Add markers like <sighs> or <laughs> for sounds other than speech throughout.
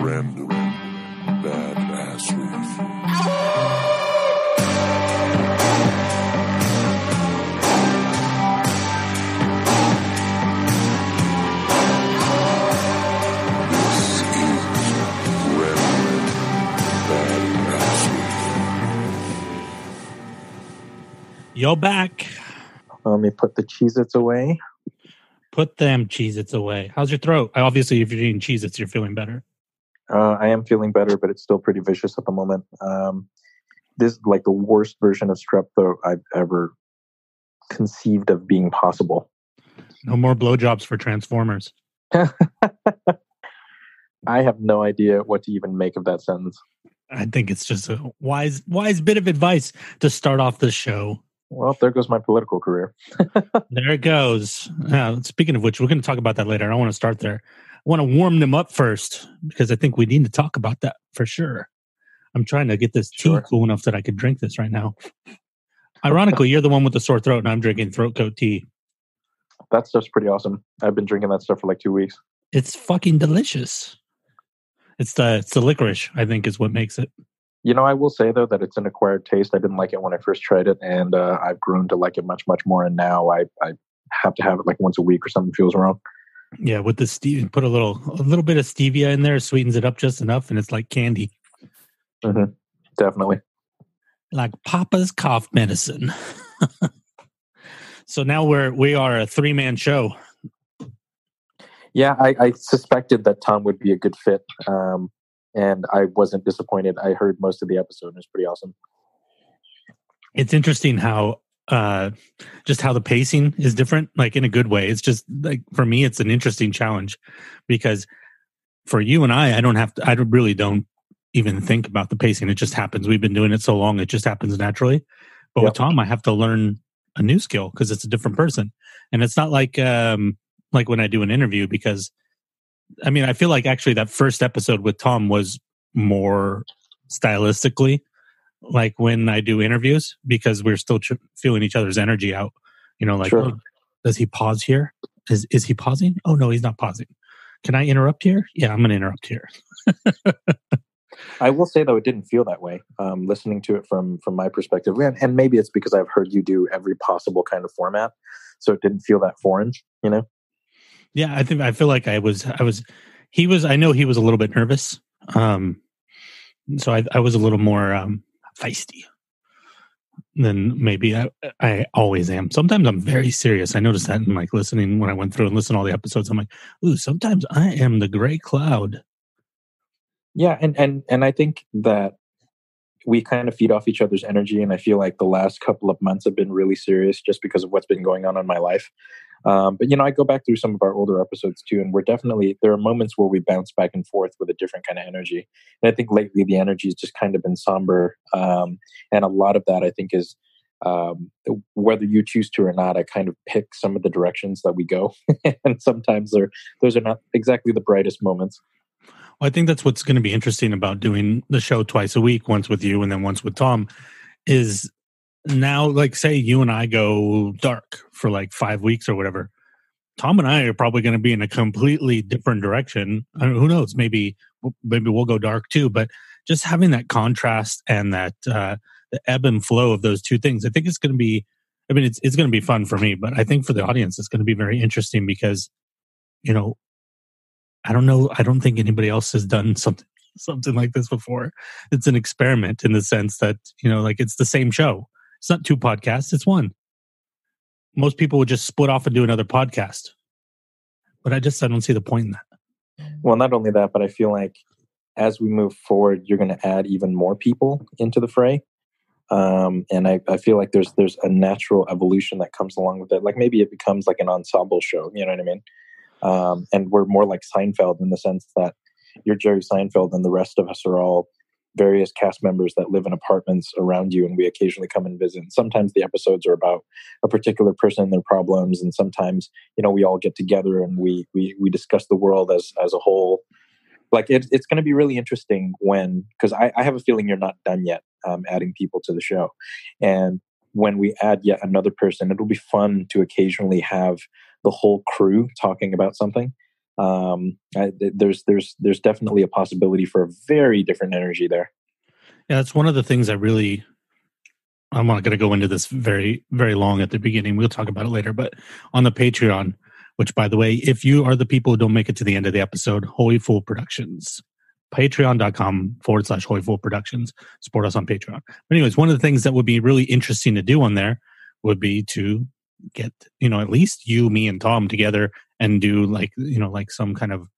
Random Badassery. This is Random Badassery. Yo back. Uh, let me put the Cheez Its away. Put them Cheez-Its away. How's your throat? Obviously, if you're eating Cheez-Its, you're feeling better. Uh, I am feeling better, but it's still pretty vicious at the moment. Um, this is like the worst version of strep throat I've ever conceived of being possible. No more blowjobs for Transformers. <laughs> I have no idea what to even make of that sentence. I think it's just a wise, wise bit of advice to start off the show. Well, there goes my political career. <laughs> There it goes. Uh, speaking of which, we're going to talk about that later. I don't want to start there. I want to warm them up first because I think we need to talk about that for sure. I'm trying to get this tea Sure. cool enough that I could drink this right now. Ironically, you're the one with the sore throat, and I'm drinking throat coat tea. That stuff's pretty awesome. I've been drinking that stuff for like two weeks. It's fucking delicious. It's the it's the licorice, I think, is what makes it. You know, I will say though that it's an acquired taste. I didn't like it when I first tried it, and uh, I've grown to like it much, much more. And now I, I have to have it like once a week or something feels wrong. Yeah, with the stevia, put a little a little bit of stevia in there, sweetens it up just enough, and it's like candy, hmm Definitely. like Papa's cough medicine. <laughs> so now we're we are a three man show. Yeah, I, I suspected that Tom would be a good fit, um, and I wasn't disappointed. I heard most of the episode; and it was pretty awesome. It's interesting how uh just how the pacing is different, like in a good way. It's just like for me, it's an interesting challenge because for you and I, I don't have to. I really don't even think about the pacing. It just happens. We've been doing it so long; it just happens naturally. But with Tom, I have to learn a new skill because it's a different person, and it's not like um like when I do an interview because I mean I feel like actually that first episode with Tom was more stylistically like when I do interviews because we're still ch- feeling each other's energy out. You know, like Sure. oh, does he pause here? Is is he pausing? Oh no, he's not pausing. Can I interrupt here? Yeah, I'm going to interrupt here. I will say though, it didn't feel that way. Um, listening to it from from my perspective, and, and maybe it's because I've heard you do every possible kind of format, so it didn't feel that foreign. You know? Yeah, I think I feel like I was I was he was I know he was a little bit nervous. Um so I I was a little more um feisty than maybe I I always am. Sometimes I'm very serious. I noticed that in like listening when I went through and listened to all the episodes. I'm like, ooh, sometimes I am the gray cloud. Yeah, and and and I think that we kind of feed off each other's energy, and I feel like the last couple of months have been really serious just because of what's been going on in my life. Um, but you know, I go back through some of our older episodes too, and we're definitely there are moments where we bounce back and forth with a different kind of energy. And I think lately the energy has just kind of been somber, um, and a lot of that I think is um, whether you choose to or not. I kind of pick some of the directions that we go, <laughs> and sometimes they're those are not exactly the brightest moments. Well, I think that's what's going to be interesting about doing the show twice a week, once with you and then once with Tom, is now like say you and I go dark for like five weeks or whatever. Tom and I are probably going to be in a completely different direction. I don't, who knows? Maybe maybe we'll go dark too. But just having that contrast and that uh, the ebb and flow of those two things, I think it's going to be. I mean, it's it's going to be fun for me, but I think for the audience, it's going to be very interesting because, you know, I don't know. I don't think anybody else has done something <laughs> something like this before. It's an experiment in the sense that you know, like it's the same show. It's not two podcasts; it's one. Most people would just split off and do another podcast, but I just I don't see the point in that. Well, not only that, but I feel like as we move forward, you're going to add even more people into the fray. Um, and I, I feel like there's there's a natural evolution that comes along with it. Like maybe it becomes like an ensemble show. You know what I mean? Um, and we're more like Seinfeld in the sense that you're Jerry Seinfeld, and the rest of us are all various cast members that live in apartments around you, and we occasionally come and visit. And sometimes the episodes are about a particular person and their problems, and sometimes you know we all get together and we we we discuss the world as as a whole. Like it, it's going to be really interesting when because I, I have a feeling you're not done yet um, adding people to the show, and when we add yet another person, it'll be fun to occasionally have the whole crew talking about something. Um, I, there's there's there's definitely a possibility for a very different energy there. Yeah, that's one of the things I really. I'm not going to go into this very very long at the beginning. We'll talk about it later. But on the Patreon, which by the way, if you are the people who don't make it to the end of the episode, Holy Fool Productions, patreon.com forward slash Holy Fool Productions, support us on Patreon. But anyways, one of the things that would be really interesting to do on there would be to get you know at least you, me, and Tom together and do like you know like some kind of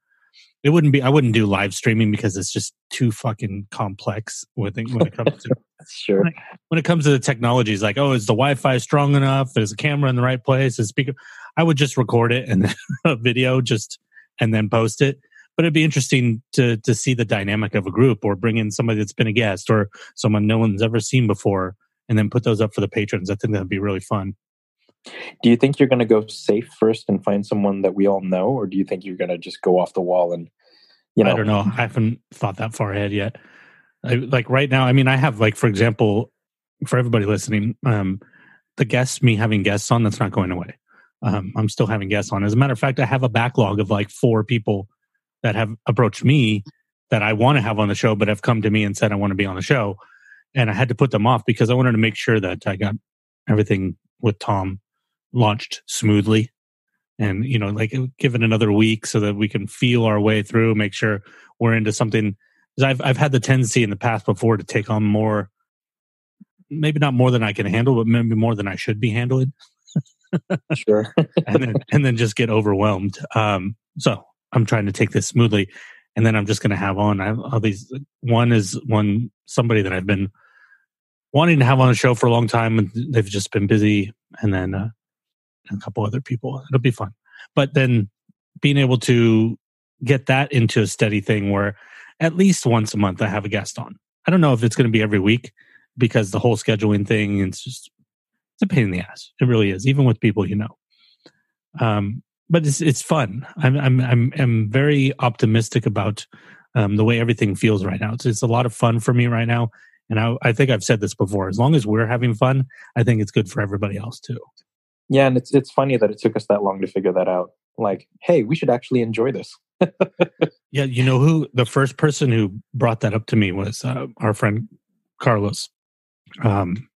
it wouldn't be I wouldn't do live streaming because it's just too fucking complex when it, when it comes to <laughs> Sure. when it comes to the technologies like oh is the Wi-Fi strong enough? Is the camera in the right place? Is speaker I would just record it and <laughs> a video just and then post it. But it'd be interesting to to see the dynamic of a group or bring in somebody that's been a guest or someone no one's ever seen before and then put those up for the patrons. I think that'd be really fun Do you think you're going to go safe first and find someone that we all know, or do you think you're going to just go off the wall and, you know, I don't know. I haven't thought that far ahead yet. I, like right now, I mean, I have like, for example, for everybody listening, um, the guests, me having guests on, that's not going away. Um, I'm still having guests on. As a matter of fact, I have a backlog of like four people that have approached me that I want to have on the show, but have come to me and said I want to be on the show, and I had to put them off because I wanted to make sure that I got everything with Tom launched smoothly and you know like give it another week so that we can feel our way through make sure we're into something. I've i've had the tendency in the past before to take on more maybe not more than i can handle but maybe more than i should be handling. Sure. <laughs> and then and then just get overwhelmed. Um so i'm trying to take this smoothly and then i'm just going to have on. I have all these one is one somebody that i've been wanting to have on a show for a long time and they've just been busy. And then uh, a couple other people. It'll be fun. But then being able to get that into a steady thing where at least once a month i have a guest on. I don't know if it's going to be every week because the whole scheduling thing it's just it's a pain in the ass. It really is even with people you know. Um but it's it's fun. I'm i'm i'm, I'm very optimistic about um, the way everything feels right now. It's, it's a lot of fun for me right now and I, I think i've said this before as long as we're having fun i think it's good for everybody else too Yeah, and it's it's funny that it took us that long to figure that out. Like, hey, we should actually enjoy this. <laughs> Yeah, you know who the first person who brought that up to me was uh, our friend Carlos, um,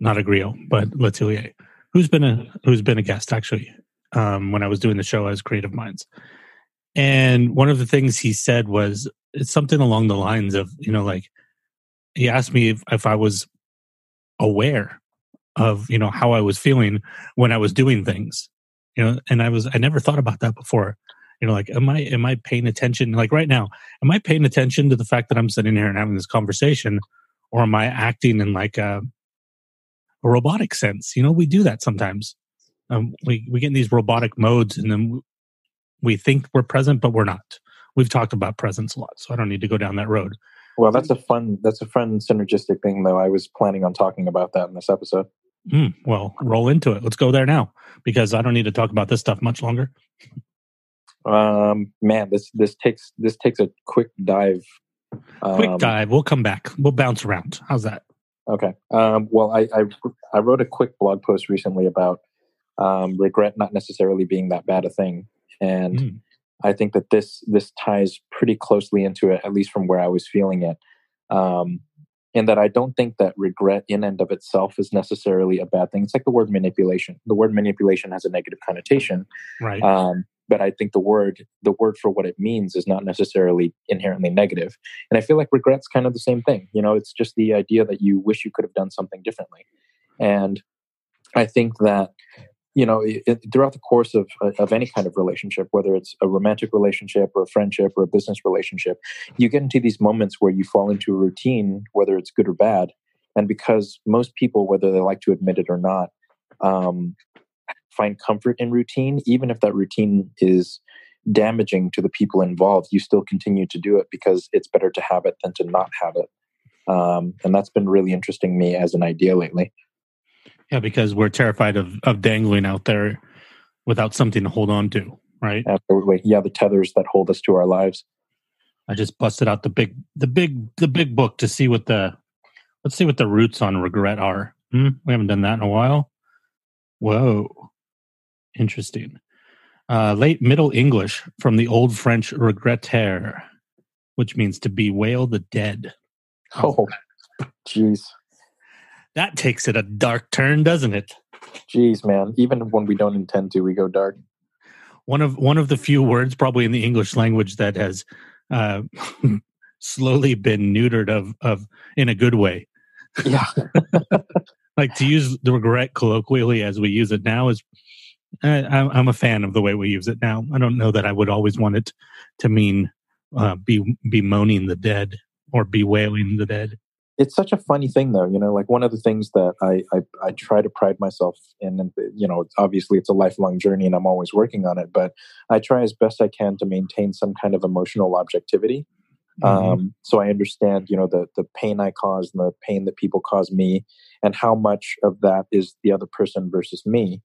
not a griot, but Letelier, who's been a who's been a guest actually um, when I was doing the show as Creative Minds. And one of the things he said was it's something along the lines of you know like he asked me if, if I was aware of you know how I was feeling when I was doing things, you know, and I was I never thought about that before. You know like am i am i paying attention like right now am i paying attention to the fact that i'm sitting here and having this conversation or am i acting in like a, a robotic sense? You know we do that sometimes. Um, we we get in these robotic modes and then we think we're present but we're not. We've talked about presence a lot so i don't need to go down that road. Well, that's a fun that's a fun synergistic thing, though. I was planning on talking about that in this episode. Hmm, well roll into it let's go there now because i don't need to talk about this stuff much longer Um, man, this this takes this takes a quick dive. quick Um, dive we'll come back we'll bounce around how's that Okay. Um, well, I, I I wrote a quick blog post recently about um, regret not necessarily being that bad a thing, and Mm. I think that this this ties pretty closely into it, at least from where I was feeling it. Um, in that I don't think that regret in and of itself is necessarily a bad thing. It's like the word manipulation. The word manipulation has a negative connotation, right um, but I think the word the word for what it means is not necessarily inherently negative. And I feel like regret's kind of the same thing. You know, it's just the idea that you wish you could have done something differently. And I think that you know it, throughout the course of of any kind of relationship, whether it's a romantic relationship or a friendship or a business relationship, you get into these moments where you fall into a routine, whether it's good or bad. And because most people, whether they like to admit it or not, um, find comfort in routine, even if that routine is damaging to the people involved, you still continue to do it because it's better to have it than to not have it. Um, and that's been really interesting me as an idea lately. Yeah, because we're terrified of of dangling out there without something to hold on to, right? Absolutely. Yeah, the tethers that hold us to our lives. I just busted out the big the big the big book to see what the let's see what the roots on regret are. Hmm? We haven't done that in a while. Whoa. Interesting. Uh, late Middle English from the Old French regretter, which means to bewail the dead. Oh, jeez, That takes it a dark turn, doesn't it? jeez, man. Even when we don't intend to, we go dark. One of one of the few words, probably in the English language, that has uh, <laughs> slowly been neutered of of in a good way. Yeah, <laughs> <laughs> Like to use the regret colloquially as we use it now is. I, I'm I'm a fan of the way we use it now. I don't know that I would always want it to mean uh, be bemoaning the dead or bewailing the dead. It's such a funny thing, though. You know, like one of the things that I I, I try to pride myself in, and you know, obviously it's a lifelong journey, and I'm always working on it. But I try as best I can to maintain some kind of emotional objectivity. Mm-hmm. um, so i understand you know the the pain i cause and the pain that people cause me and how much of that is the other person versus me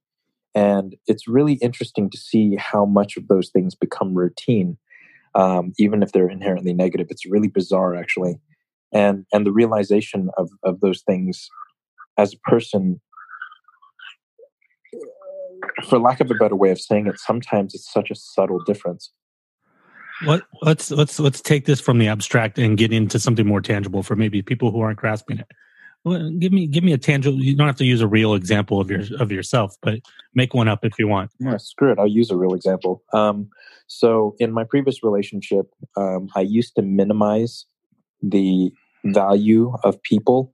and it's really interesting to see how much of those things become routine um, even if they're inherently negative it's really bizarre actually and and the realization of of those things as a person for lack of a better way of saying it sometimes it's such a subtle difference What let's let's let's take this from the abstract and get into something more tangible for maybe people who aren't grasping it. Well, give me give me a tangible. You don't have to use a real example of your of yourself, but make one up if you want. Yeah, screw it. I'll use a real example. Um, so, in my previous relationship, um, I used to minimize the value of people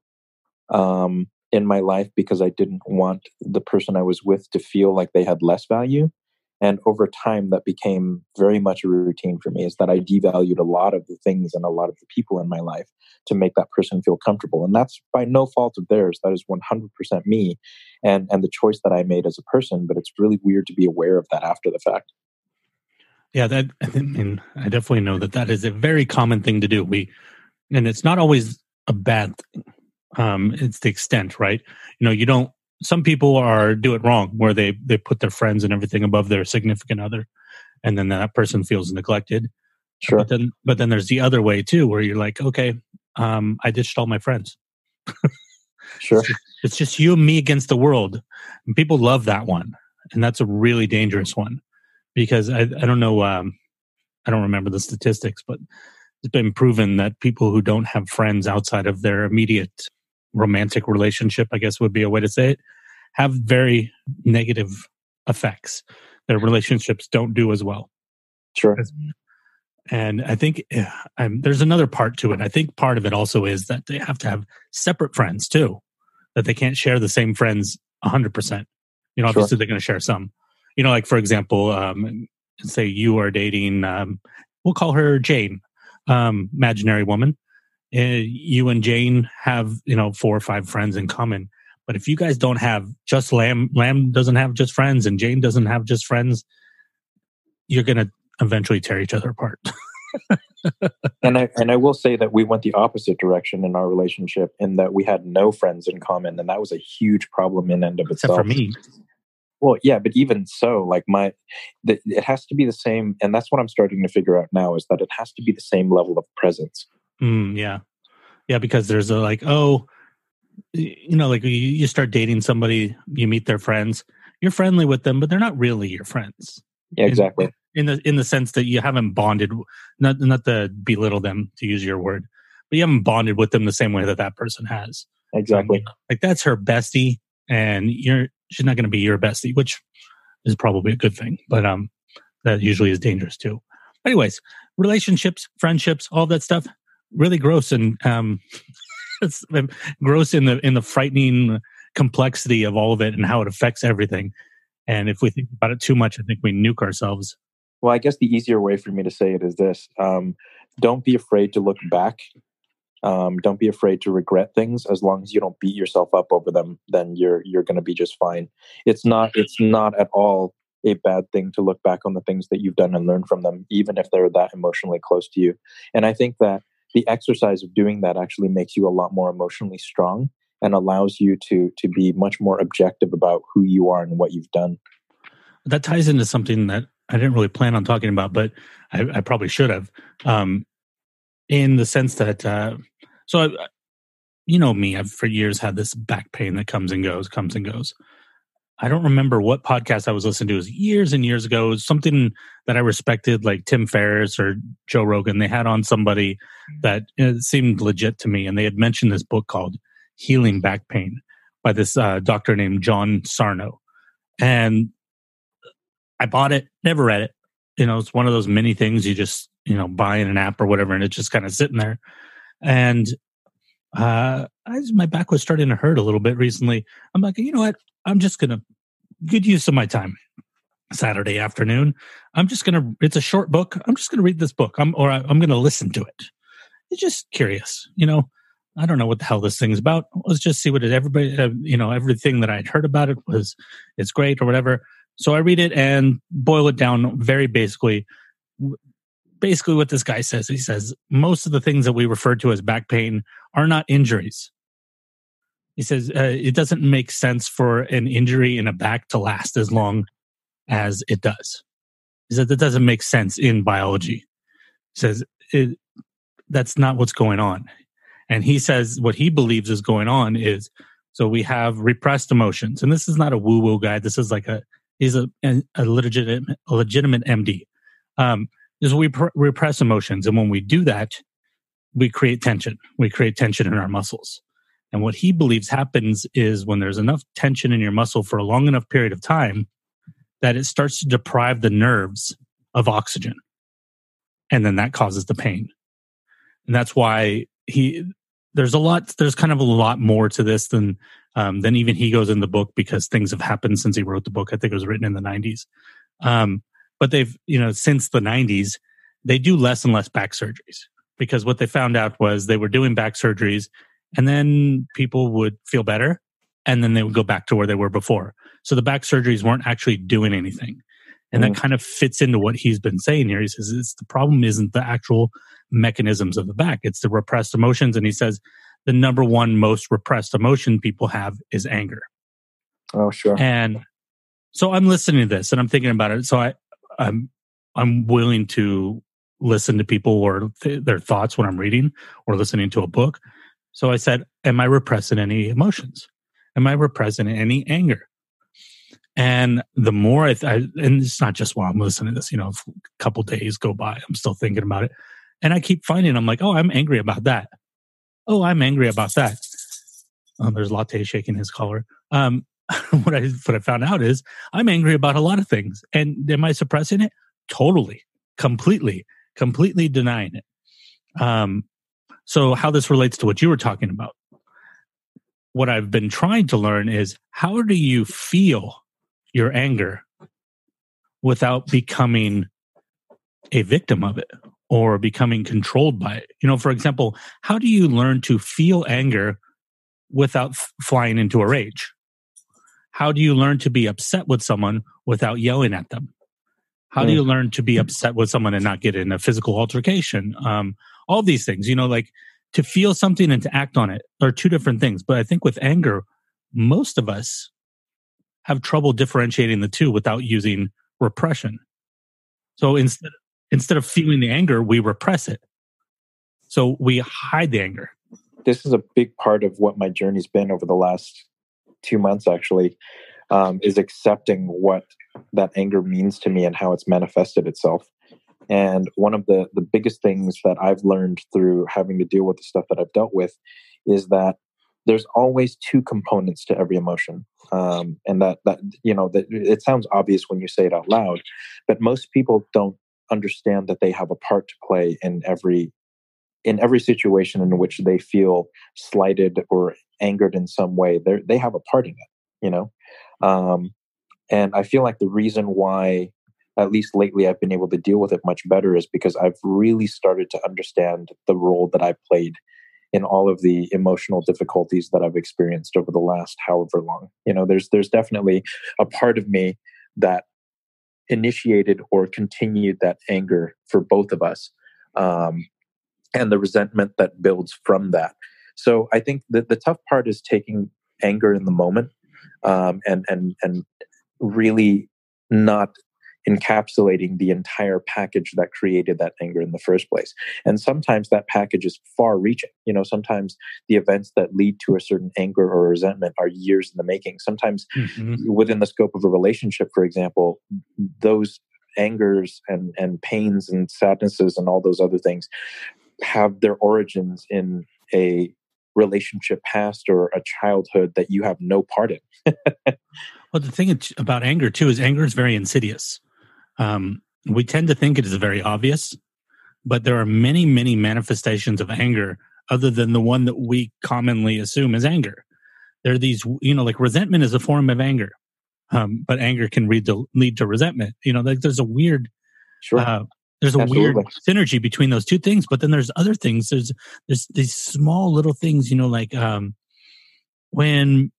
um, in my life because I didn't want the person I was with to feel like they had less value. And over time, that became very much a routine for me is that I devalued a lot of the things and a lot of the people in my life to make that person feel comfortable. And that's by no fault of theirs. That is 100% me and, and the choice that I made as a person. But it's really weird to be aware of that after the fact. Yeah, that <laughs> I mean, I definitely know that that is a very common thing to do. We, and it's not always a bad thing. Um, it's the extent, right? You know, you don't. Some people are do it wrong, where they they put their friends and everything above their significant other, and then that person feels neglected. Sure. But then, but then there's the other way too, where you're like, okay, um, I ditched all my friends. Sure. It's just you and me against the world. And people love that one. And that's a really dangerous one because I, I don't know, um, I don't remember the statistics, but it's been proven that people who don't have friends outside of their immediate romantic relationship, I guess would be a way to say it, have very negative effects. Their relationships don't do as well. Sure. And I think eh, um, there's another part to it. I think part of it also is that they have to have separate friends too, that they can't share the same friends 100%. You know, Sure. obviously they're going to share some. You know, like for example, um, say you are dating, um, we'll call her Jane, um, imaginary woman. Uh, you and Jane have, you know, four or five friends in common. But if you guys don't have just Lam, Lam doesn't have just friends and Jane doesn't have just friends, you're going to eventually tear each other apart. <laughs> and I and I will say that we went the opposite direction in our relationship in that we had no friends in common, and that was a huge problem in and of Except itself. for me. Well, yeah, but even so, like my, the, it has to be the same, and that's what I'm starting to figure out now is that it has to be the same level of presence. Mm, yeah. Yeah, because there's a like, oh, you know, like you, you start dating somebody, you meet their friends, you're friendly with them, but they're not really your friends. Yeah, exactly. In the in the sense that you haven't bonded, not not to belittle them, to use your word, but you haven't bonded with them the same way that that person has. Exactly. Like that's her bestie, and you're she's not going to be your bestie, which is probably a good thing. But um, that usually is dangerous too. Anyways, relationships, friendships, all that stuff, really gross and um, <laughs> it's um, gross in the in the frightening complexity of all of it and how it affects everything. And if we think about it too much, I think we nuke ourselves. Well, I guess the easier way for me to say it is this: um, don't be afraid to look back. Um, don't be afraid to regret things. As long as you don't beat yourself up over them, then you're you're going to be just fine. It's not it's not at all a bad thing to look back on the things that you've done and learn from them, even if they're that emotionally close to you. And I think that the exercise of doing that actually makes you a lot more emotionally strong and allows you to to be much more objective about who you are and what you've done. That ties into something that I didn't really plan on talking about, but I, I probably should have. Um, in the sense that, uh, so I, you know me, I've for years had this back pain that comes and goes, comes and goes. I don't remember what podcast I was listening to. It was years and years ago. It was something that I respected, like Tim Ferriss or Joe Rogan. They had on somebody that it seemed legit to me, and they had mentioned this book called Healing Back Pain by this uh, doctor named John Sarno. And I bought it, never read it. You know, it's one of those many things you just, you know, buying an app or whatever, and it's just kind of sitting there. And uh, I, my back was starting to hurt a little bit recently. I'm like, you know what? I'm just gonna good use of my time. Saturday afternoon, I'm just gonna. It's a short book. I'm just gonna read this book. I'm or I, I'm gonna listen to it. It's just curious, you know. I don't know what the hell this thing's about. Let's just see what it. Everybody, uh, you know, everything that I'd heard about it was it's great or whatever. So I read it and boil it down very basically. Basically, what this guy says, he says most of the things that we refer to as back pain are not injuries. He says uh, it doesn't make sense for an injury in a back to last as long as it does. He said that doesn't make sense in biology. He says it, that's not what's going on. And he says what he believes is going on is so we have repressed emotions. And this is not a woo woo guy. This is like a, he's a, a legitimate, a legitimate MD. Um, is we pr- repress emotions. And when we do that, we create tension. We create tension in our muscles. And what he believes happens is when there's enough tension in your muscle for a long enough period of time that it starts to deprive the nerves of oxygen. And then that causes the pain. And that's why he, there's a lot, there's kind of a lot more to this than, um, than even he goes in the book because things have happened since he wrote the book. I think it was written in the 90s. Um, but they've, you know, since the 90s, they do less and less back surgeries because what they found out was they were doing back surgeries and then people would feel better and then they would go back to where they were before. So the back surgeries weren't actually doing anything. And mm. that kind of fits into what he's been saying here. He says it's the problem isn't the actual mechanisms of the back, it's the repressed emotions. And he says the number one most repressed emotion people have is anger. Oh, sure. And so I'm listening to this and I'm thinking about it. So I, I'm, I'm willing to listen to people or th- their thoughts when I'm reading or listening to a book. So I said, Am I repressing any emotions? Am I repressing any anger? And the more I, th- I, and it's not just while I'm listening to this, you know, a couple days go by, I'm still thinking about it. And I keep finding, I'm like, oh, I'm angry about that. Oh, I'm angry about that. Oh, there's Latte shaking his collar. Um, <laughs> what I what I found out is I'm angry about a lot of things. And am I suppressing it? Totally, completely, completely denying it. Um, so, how this relates to what you were talking about. What I've been trying to learn is how do you feel your anger without becoming a victim of it or becoming controlled by it? You know, for example, how do you learn to feel anger without f- flying into a rage? How do you learn to be upset with someone without yelling at them? How do you learn to be upset with someone and not get in a physical altercation? Um, all these things, you know, like to feel something and to act on it are two different things. But I think with anger, most of us have trouble differentiating the two without using repression. So instead, instead of feeling the anger, we repress it. So we hide the anger. This is a big part of what my journey's been over the last two months, actually, um, is accepting what that anger means to me and how it's manifested itself. And one of the, the biggest things that I've learned through having to deal with the stuff that I've dealt with is that there's always two components to every emotion. Um, and that, that, you know, that it sounds obvious when you say it out loud, but most people don't understand that they have a part to play in every in every situation in which they feel slighted or angered in some way they they have a part in it you know um, and i feel like the reason why at least lately I've been able to deal with it much better is because I've really started to understand the role that I played in all of the emotional difficulties that I've experienced over the last however long. You know, there's there's definitely a part of me that initiated or continued that anger for both of us, um, and the resentment that builds from that. So I think that the tough part is taking anger in the moment um, and and and really not encapsulating the entire package that created that anger in the first place. And sometimes that package is far reaching. You know, sometimes the events that lead to a certain anger or resentment are years in the making. Sometimes Mhm. within the scope of a relationship, for example, those angers and, and pains and sadnesses and all those other things have their origins in a relationship past or a childhood that you have no part in. <laughs> Well, the thing about anger too is anger is very insidious. Um, we tend to think it is very obvious, but there are many, many manifestations of anger other than the one that we commonly assume is anger. There are these, you know, like resentment is a form of anger, um, but anger can lead to lead to resentment. You know, like there's a weird Sure. uh, there's a weird synergy between those two things but then there's other things. There's there's these small little things you know like um when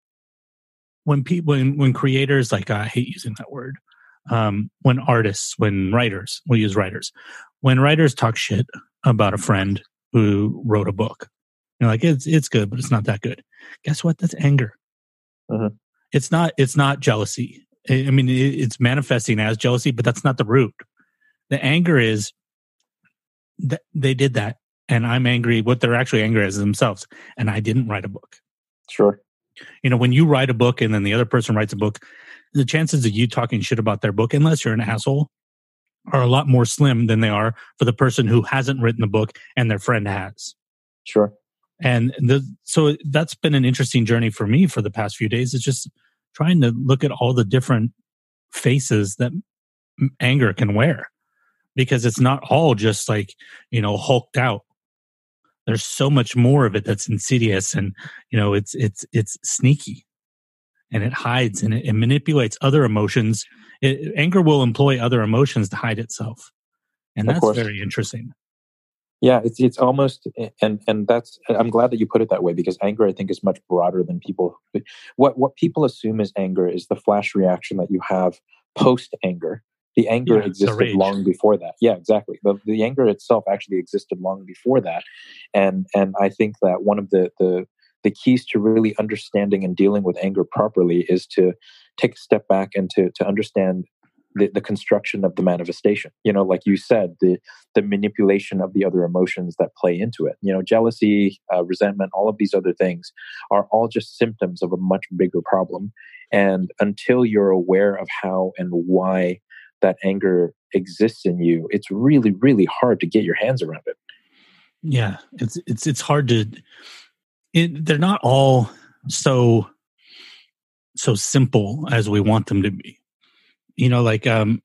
when people when when creators like i hate using that word um when artists when writers we'll use writers. When writers talk shit about a friend who wrote a book you know like it's it's good but it's not that good. Guess what? That's anger. Mhm. it's not it's not jealousy. I I mean it, it's manifesting as jealousy but that's not the root the anger is that they did that and i'm angry what they're actually angry at is themselves and i didn't write a book sure. you know when you write a book and then the other person writes a book the chances of you talking shit about their book unless you're an asshole are a lot more slim than they are for the person who hasn't written the book and their friend has Sure. and the, so that's been an interesting journey for me for the past few days is just trying to look at all the different faces that anger can wear because it's not all just like you know hulked out. There's so much more of it that's insidious and you know it's it's it's sneaky. And it hides and it, it manipulates other emotions. It, anger will employ other emotions to hide itself. And that's very interesting. Yeah, it's it's almost and and that's I'm glad that you put it that way because anger I think is much broader than people what what people assume is anger is the flash reaction that you have post anger. The anger Yeah, existed long before that. Yeah, exactly. The the anger itself actually existed long before that. And and I think that one of the the the keys to really understanding and dealing with anger properly is to take a step back and to to understand the, the construction of the manifestation. You know, like you said, the the manipulation of the other emotions that play into it. You know, jealousy, uh, resentment, all of these other things are all just symptoms of a much bigger problem. And until you're aware of how and why that anger exists in you, it's really, really hard to get your hands around it. yeah it's it's it's hard to it, they're not all so so simple as we want them to be. You know like um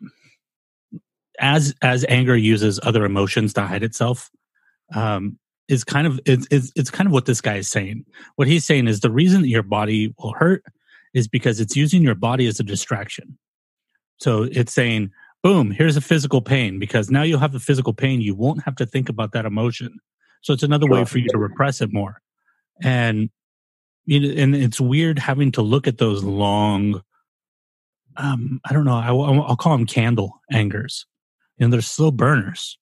as as anger uses other emotions to hide itself um is kind of it's, it's it's kind of what this guy is saying. What he's saying is the reason that your body will hurt is because it's using your body as a distraction so it's saying boom here's a physical pain because now you'll have the physical pain you won't have to think about that emotion. So it's another way for you to repress it more. And you know, and it's weird having to look at those long um i don't know I, will i'll call them candle angers. And they're slow burners.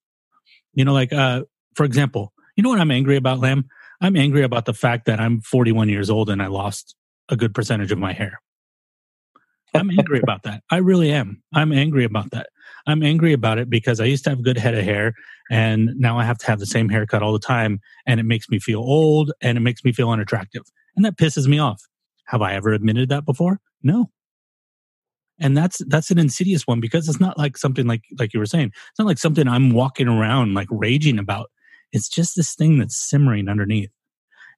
You know like uh for example you know what i'm angry about Lam i'm angry about the fact that i'm 41 years old and i lost a good percentage of my hair i'm angry about that. I really am. I'm angry about that. I'm angry about it because i used to have a good head of hair and now i have to have the same haircut all the time and it makes me feel old and it makes me feel unattractive and that pisses me off. Have i ever admitted that before? No. And that's that's an insidious one because it's not like something like like you were saying. It's not like something i'm walking around like raging about. It's just this thing that's simmering underneath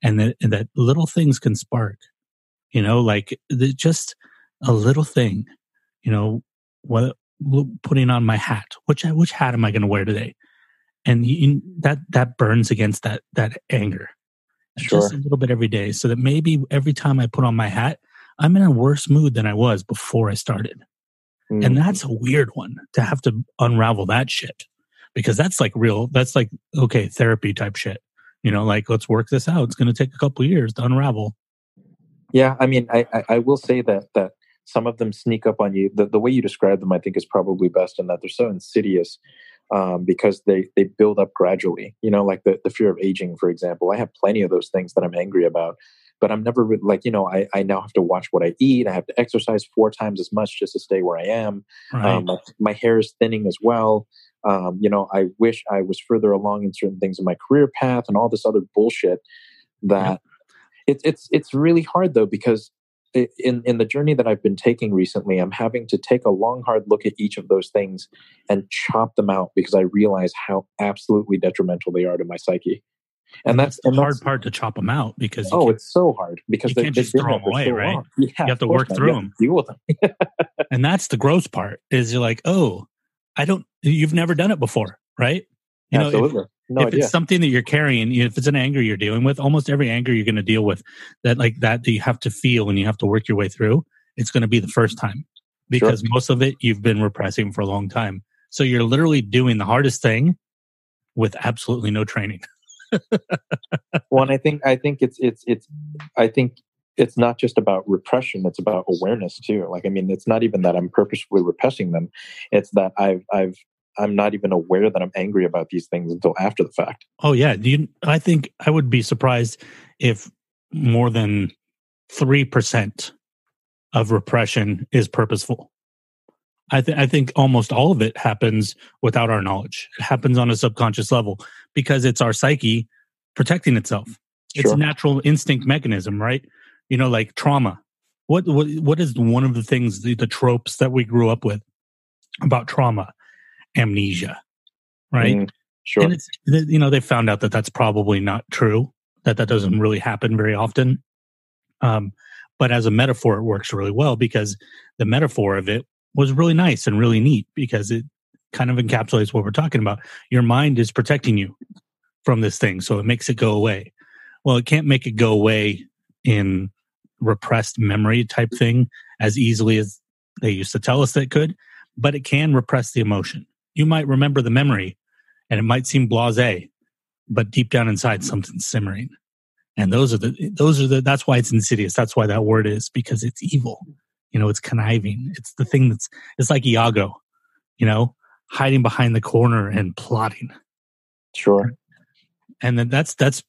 and that and that little things can spark you know like the, just a little thing you know what putting on my hat. Which which hat am i going to wear today? And you, that that burns against that that anger. Sure. just a little bit every day so that maybe every time i put on my hat i'm in a worse mood than i was before i started. Mm. and that's a weird one to have to unravel that shit because that's like real that's like okay therapy type shit. You know like let's work this out. It's going to take a couple years to unravel. Yeah, I mean, I, I, I will say that that some of them sneak up on you. The, the way you describe them, I think, is probably best in that they're so insidious um, because they they build up gradually. You know, like the the fear of aging, for example. I have plenty of those things that I'm angry about, but I'm never like, you know, I, I now have to watch what I eat. I have to exercise four times as much just to stay where I am. Right. Um, my, my hair is thinning as well. Um, you know, I wish I was further along in certain things in my career path and all this other bullshit that it's it's it's really hard though because in in the journey that I've been taking recently, I'm having to take a long hard look at each of those things and chop them out because I realize how absolutely detrimental they are to my psyche. And that's the and hard that's, part to chop them out because you oh, can't- it's so hard because you can't just throw there 'em for away, so right? <laughs> Yeah, have to work not. through You have 'em. to Deal with them. <laughs> and that's the gross part is you're like, oh, I don't. You've never done it before, right? You know, if, Absolutely, no if idea. it's something that you're carrying, if it's an anger you're dealing with, almost every anger you're going to deal with that like that that you have to feel and you have to work your way through, it's going to be the first time because most of it you've been repressing for a long time. So you're literally doing the hardest thing with absolutely no training. <laughs> well, and I think I think it's it's it's I think it's not just about repression; it's about awareness too. Like, I mean, it's not even that I'm purposefully repressing them; it's that I've I've I'm not even aware that I'm angry about these things until after the fact. Oh yeah, Do you, I think I would be surprised if more than three percent of repression is purposeful. I think I think almost all of it happens without our knowledge. It happens on a subconscious level because it's our psyche protecting itself. It's a natural instinct mechanism, right? You know, like trauma. What what what is one of the things the, the tropes that we grew up with about trauma? Amnesia, right? Mm, sure. And it's you know they found out that that's probably not true. That that doesn't really happen very often. Um, but as a metaphor, it works really well because the metaphor of it was really nice and really neat because it kind of encapsulates what we're talking about. Your mind is protecting you from this thing, so it makes it go away. Well, it can't make it go away in repressed memory type thing as easily as they used to tell us that it could, but it can repress the emotion. You might remember the memory and it might seem blasé, but deep down inside something's simmering. And those are the those are the that's why it's insidious. That's why that word is because it's evil. You know, it's conniving. It's the thing that's it's like Iago, you know, hiding behind the corner and plotting. sure. And then that's that's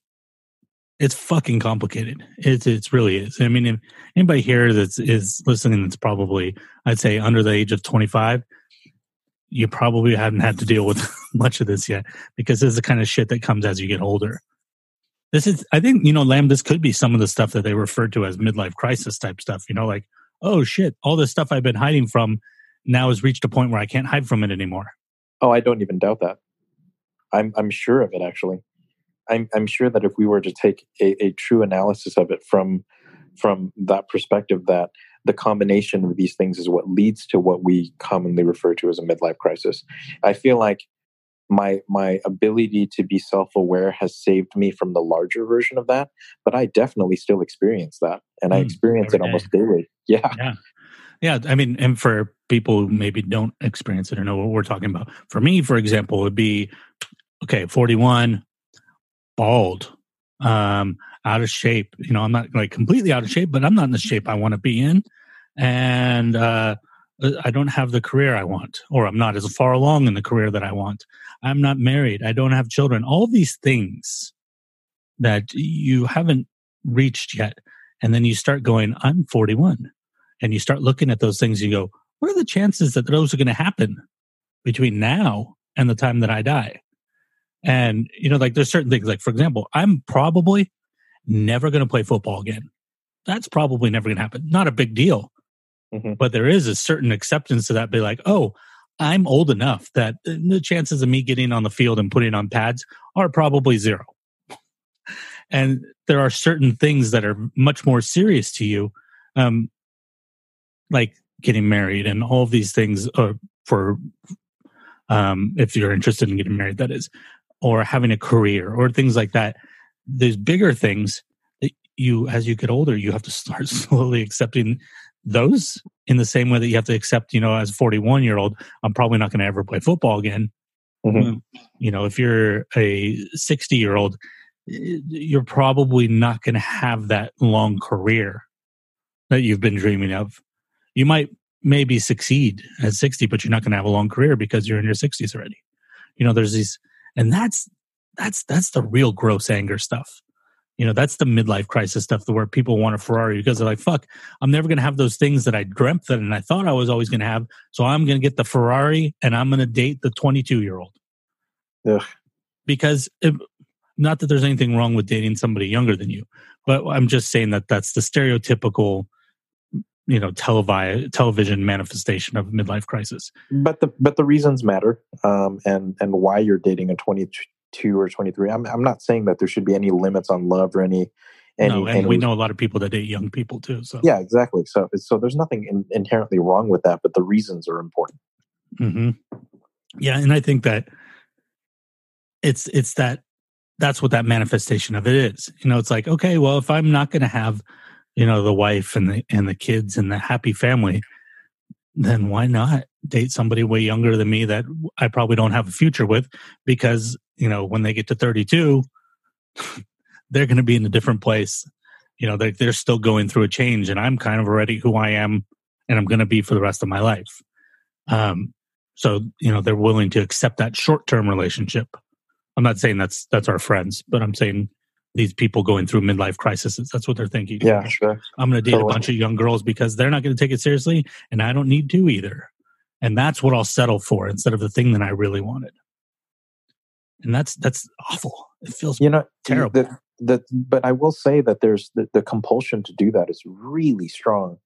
it's fucking complicated. It it's really is. I mean, if anybody here that's is listening that's probably I'd say under the age of twenty five, you probably haven't had to deal with <laughs> much of this yet because this is the kind of shit that comes as you get older. This is, I think, you know, Lam, this could be some of the stuff that they refer to as midlife crisis type stuff. You know, like, oh shit, all this stuff I've been hiding from now has reached a point where I can't hide from it anymore. Oh, I don't even doubt that. I'm I'm sure of it actually. I'm I'm sure that if we were to take a, a true analysis of it from from that perspective, that the combination of these things is what leads to what we commonly refer to as a midlife crisis. I feel like my my ability to be self-aware has saved me from the larger version of that, but I definitely still experience that. And I Mm, experience it almost daily. Yeah. Yeah. Yeah. I mean, and for people who maybe don't experience it or know what we're talking about, for me, for example, would be okay, 41, bald, um, out of shape. You know, I'm not like completely out of shape, but I'm not in the shape I want to be in. And uh, I don't have the career I want, or I'm not as far along in the career that I want. I'm not married. I don't have children. All these things that you haven't reached yet. And then you start going, I'm 41 and you start looking at those things, you go, what are the chances that those are going to happen between now and the time that I die? And, you know, like there's certain things, like for example, I'm probably never going to play football again. That's probably never going to happen. Not a big deal. Mhm. But there is a certain acceptance to that. Be like, oh, I'm old enough that the chances of me getting on the field and putting on pads are probably zero. <laughs> And there are certain things that are much more serious to you, um, like getting married and all of these things uh, for um, if you're interested in getting married, that is, or having a career or things like that. There's bigger things that you, as you get older, you have to start <laughs> slowly accepting those in the same way that you have to accept, you know, as a 41 year old, I'm probably not going to ever play football again. Mhm. You know, if you're a 60 year old, you're probably not going to have that long career that you've been dreaming of. You might maybe succeed at 60, but you're not going to have a long career because you're in your 60s already. You know, there's these, and that's, that's, that's the real gross anger stuff. You know, that's the midlife crisis stuff where people want a Ferrari because they're like, fuck, I'm never going to have those things that I dreamt that and I thought I was always going to have. So I'm going to get the Ferrari and I'm going to date the 22 year old. Ugh. Because it, not that there's anything wrong with dating somebody younger than you, but I'm just saying that that's the stereotypical, you know, televi- television manifestation of midlife crisis. but the but the reasons matter um and and why you're dating a 22 or 23 i'm i'm not saying that there should be any limits on love or any any, no, and any we know a lot of people that date young people too. So yeah exactly so so there's nothing in, inherently wrong with that but the reasons are important hmm Yeah, and I think that it's it's that that's what that manifestation of it is. You know, it's like okay, well, if I'm not going to have you know the wife and the and the kids and the happy family, then why not date somebody way younger than me that I probably don't have a future with? Because you know, when they get to 32, <laughs> they're going to be in a different place. You know, they're they're still going through a change, and I'm kind of already who I am, and I'm going to be for the rest of my life. Um, so you know they're willing to accept that short term relationship. I'm not saying that's that's our friends, but I'm saying these people going through midlife crises. That's what they're thinking. yeah sure I'm going to date a bunch of young girls because they're not going to take it seriously, and I don't need to either. And that's what I'll settle for instead of the thing that I really wanted. And that's that's awful. It feels you know Terrible. the, the, but i will say that there's the, the compulsion to do that is really strong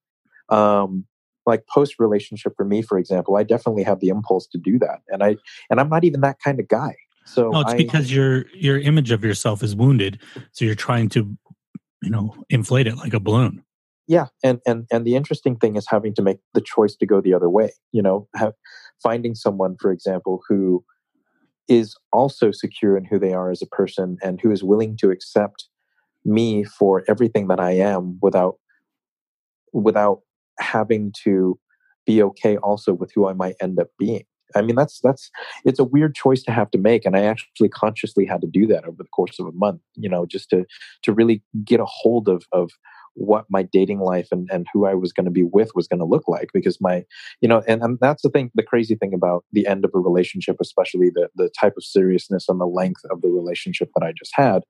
um like post relationship for me for example i definitely have the impulse to do that and i and i'm not even that kind of guy so no, it's I, because your your image of yourself is wounded, so you're trying to, you know, inflate it like a balloon. yeah and and and the interesting thing is having to make the choice to go the other way you know have, finding someone for example who is also secure in who they are as a person and who is willing to accept me for everything that i am without without having to be okay also with who i might end up being. I mean that's that's it's a weird choice to have to make and i actually consciously had to do that over the course of a month you know just to to really get a hold of of what my dating life and, and who I was going to be with was going to look like because my you know and, and that's the thing the crazy thing about the end of a relationship especially the the type of seriousness and the length of the relationship that I just had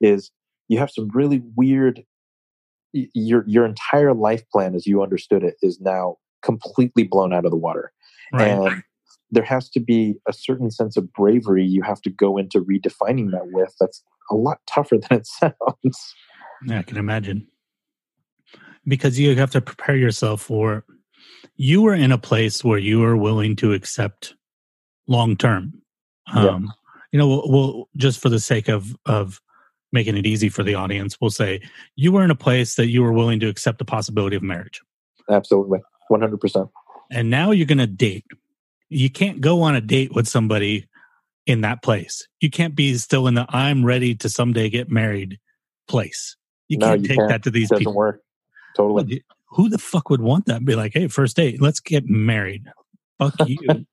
is you have some really weird your your entire life plan as you understood it is now completely blown out of the water Right. and there has to be a certain sense of bravery you have to go into redefining that with that's a lot tougher than it <laughs> sounds Yeah, I can imagine. Because you have to prepare yourself for you were in a place where you were willing to accept long term. Yeah. Um, you know, we'll, we'll just for the sake of of making it easy for the audience, we'll say you were in a place that you were willing to accept the possibility of marriage. absolutely 100% And now you're going to date. You can't go on a date with somebody in that place. You can't be still in the I'm ready to someday get married place. You No, can't you take can't. that to these doesn't people. work totally Well, who the fuck would want that? Be like, hey, first date, let's get married. Fuck you. <laughs> <laughs>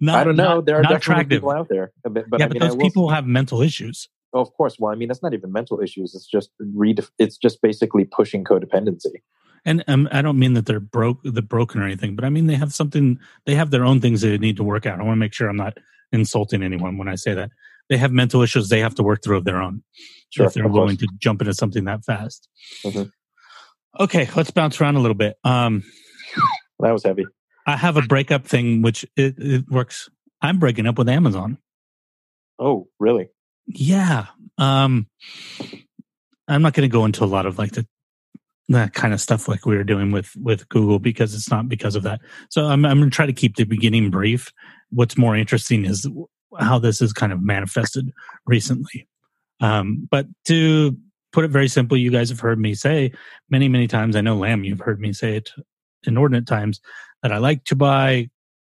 not, I don't know. Not, there are not definitely attractive. people out there, but, but yeah, I mean, but those people say- have mental issues. oh, of course. Well, I mean, it's not even mental issues. It's just redef- It's just basically pushing codependency. And um, I don't mean that they're broke, the broken or anything, but I mean they have something. They have their own things they need to work out. I want to make sure I'm not insulting anyone when I say that. They have mental issues they have to work through of their own. Sure, if they're willing to jump into something that fast. Mhm. Okay, let's bounce around a little bit. Um, That was heavy. I have a breakup thing, which it, it works. I'm breaking up with Amazon. Oh, really? Yeah. Um, I'm not going to go into a lot of like the that kind of stuff like we were doing with with Google because it's not because of that. So I'm I'm going to try to keep the beginning brief. What's more interesting is how this is kind of manifested recently. Um, but to put it very simply, you guys have heard me say many many times. I know Lam, you've heard me say it inordinate times that I like to buy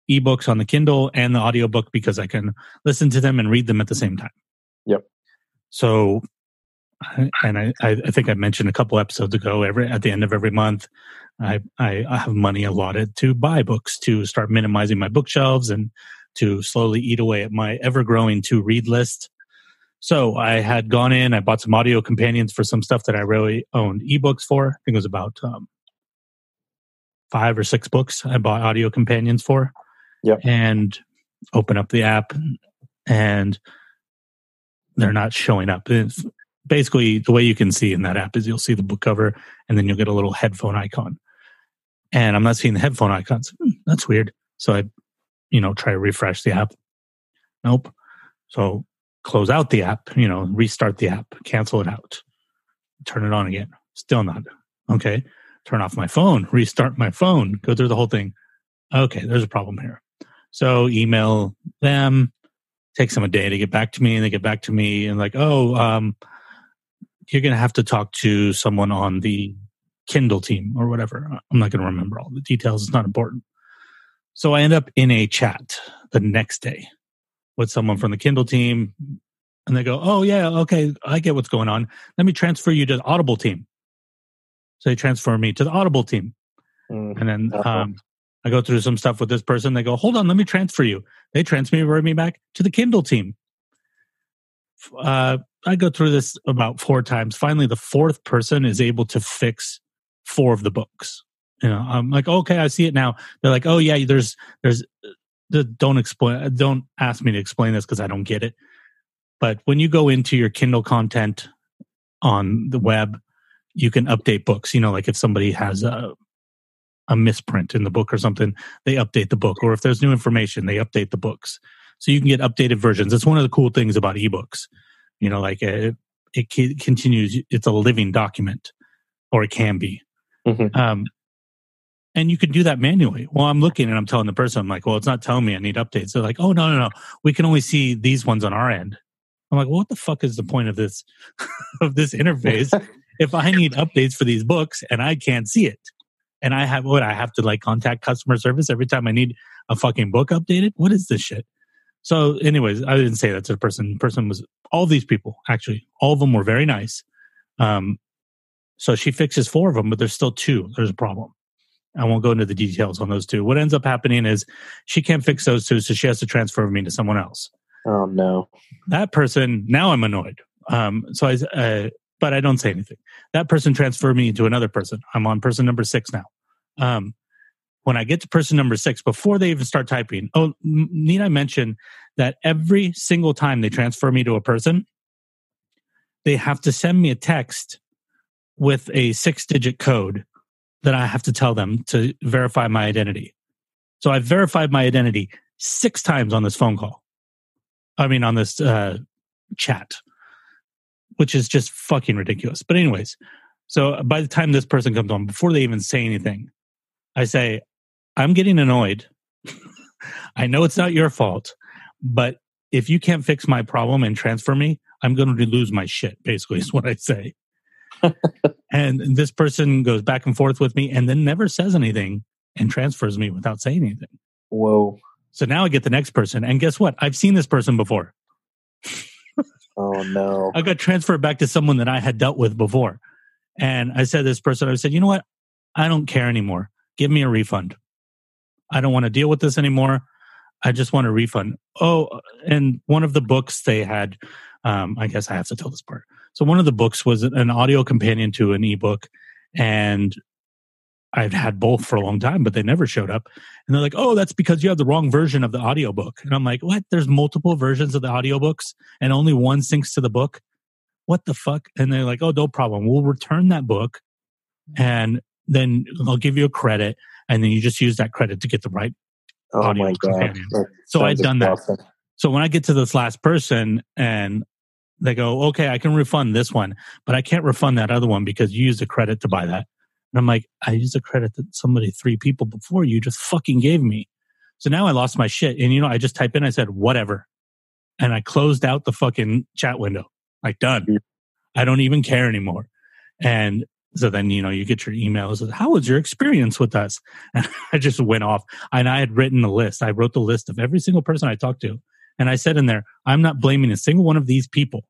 ebooks on the Kindle and the audiobook because I can listen to them and read them at the same time. Yep. So, and I, I I think I mentioned a couple episodes ago. Every at the end of every month, I I have money allotted to buy books to start minimizing my bookshelves and to slowly eat away at my ever growing to read list. So I had gone in, I bought some audio companions for some stuff that I really owned ebooks for. I think it was about um, five or six books I bought audio companions for. Yep. And open up the app and they're not showing up. It's basically the way you can see in that app is you'll see the book cover and then you'll get a little headphone icon. And I'm not seeing the headphone icons. Hmm, that's weird. So I, you know, try to refresh the app. Nope. So close out the app, you know, restart the app, cancel it out, turn it on again. Still not. Okay. Turn off my phone, restart my phone, go through the whole thing. Okay, there's a problem here. So email them, takes them a day to get back to me, and they get back to me and like, oh, um, you're gonna have to talk to someone on the Kindle team or whatever. I'm not gonna remember all the details, it's not important. So I end up in a chat the next day with someone from the Kindle team, and they go, "Oh yeah, okay, I get what's going on. Let me transfer you to the Audible team." So they transfer me to the Audible team, Mm. and then Uh-oh. um, I go through some stuff with this person. They go, "Hold on, let me transfer you." They transfer me back to the Kindle team. Uh, I go through this about four times. Finally, the fourth person is able to fix four of the books. You know, I'm like, okay, I see it now. They're like, oh yeah, there's there's the, don't explain don't ask me to explain this because i don't get it. But when you go into your kindle content on the web you can update books. You know like if somebody has a a misprint in the book or something they update the book. Or if there's new information they update the books. So you can get updated versions. It's one of the cool things about ebooks. You know like it, it continues it's a living document or it can be. Mhm. um, and you can do that manually. Well, I'm looking and I'm telling the person, I'm like, well, it's not telling me I need updates. They're like, oh, no, no, no. We can only see these ones on our end. I'm like, well, what the fuck is the point of this, <laughs> of this interface if I need updates for these books and I can't see it? And I have what? I have to like contact customer service every time I need a fucking book updated? What is this shit? So, anyways, I didn't say that to the person. The person was all these people, actually, all of them were very nice. Um, so she fixes four of them, but there's still two. There's a problem. I won't go into the details on those two. What ends up happening is she can't fix those two, so she has to transfer me to someone else. Oh no. That person, now I'm annoyed. Um, so I, uh, but I don't say anything. That person transferred me to another person. I'm on person number six now. Um, when I get to person number six, before they even start typing, oh, need I mention that every single time they transfer me to a person, they have to send me a text with a six digit code that I have to tell them to verify my identity. So I've verified my identity six times on this phone call. I mean, on this uh, chat, which is just fucking ridiculous. But, anyways, so by the time this person comes on, before they even say anything, I say, I'm getting annoyed. <laughs> I know it's not your fault, but if you can't fix my problem and transfer me, I'm going to lose my shit, basically, is what I say. <laughs> and this person goes back and forth with me and then never says anything and transfers me without saying anything. Whoa. So now I get the next person. And guess what? I've seen this person before. Oh no. <laughs> I got transferred back to someone that I had dealt with before. And I said to this person, I said, you know what? I don't care anymore. Give me a refund. I don't want to deal with this anymore. I just want a refund. Oh, and one of the books they had, um, I guess I have to tell this part. So one of the books was an audio companion to an ebook, and I've had both for a long time, but they never showed up. And they're like, "Oh, that's because you have the wrong version of the audiobook." And I'm like, "What? There's multiple versions of the audiobooks and only one syncs to the book? What the fuck?" And they're like, "Oh, no problem. We'll return that book and then I'll give you a credit and then you just use that credit to get the right Oh audio my god. companion. So I'd sounds done that. So when I get to this last person and they go, okay, I can refund this one, but I can't refund that other one because you used a credit to buy that. And I'm like, I used a credit that somebody three people before you just fucking gave me. So now I lost my shit. And you know, I just type in, I said, whatever. And I closed out the fucking chat window. Like done. I don't even care anymore. And so then, you know, you get your emails. How was your experience with us? <laughs> And I just went off and I had written a list. I wrote the list of every single person I talked to. And I said in there, I'm not blaming a single one of these people.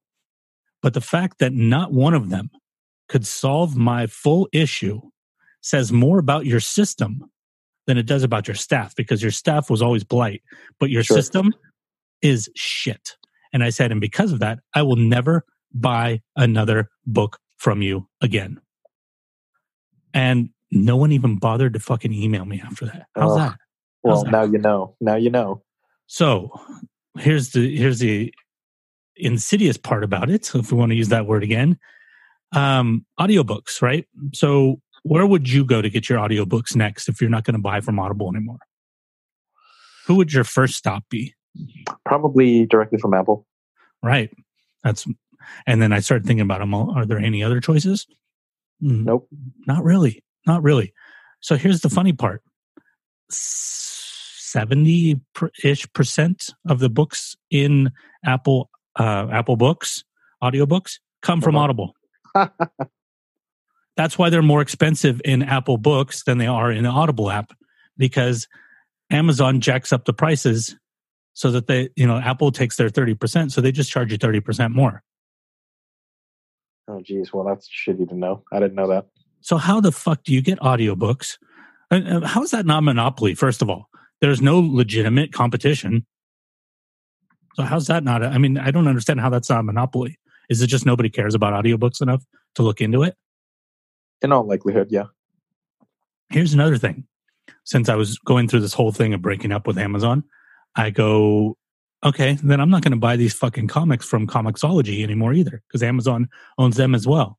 But the fact that not one of them could solve my full issue says more about your system than it does about your staff because your staff was always blight, but your Sure. system is shit. And I said, and because of that, I will never buy another book from you again. And no one even bothered to fucking email me after that. How's Oh. that? Well, that? now you know. Now you know. So here's the here's the insidious part about it, if we want to use that word again, um, audiobooks, right? So, where would you go to get your audiobooks next if you're not going to buy from Audible anymore? Who would your first stop be? Probably directly from Apple. Right. That's, and then I started thinking about them. All. Are there any other choices? Mm, Nope. Not really. Not really. So here's the funny part 70 ish percent of the books in Apple, uh, Apple books, audiobooks come from. Audible. <laughs> That's why they're more expensive in Apple books than they are in the Audible app because Amazon jacks up the prices so that they, you know, Apple takes their 30%. So they just charge you 30% more. Oh, geez. Well, that's shitty to know. I didn't know that. So how the fuck do you get audiobooks? How is that not monopoly? First of all, there's no legitimate competition. So how's that not? I mean, I don't understand how that's not a monopoly. Is it just nobody cares about audiobooks enough to look into it? In all likelihood, yeah. Here's another thing. Since I was going through this whole thing of breaking up with Amazon, I go, okay, then I'm not going to buy these fucking comics from Comixology anymore either because Amazon owns them as well.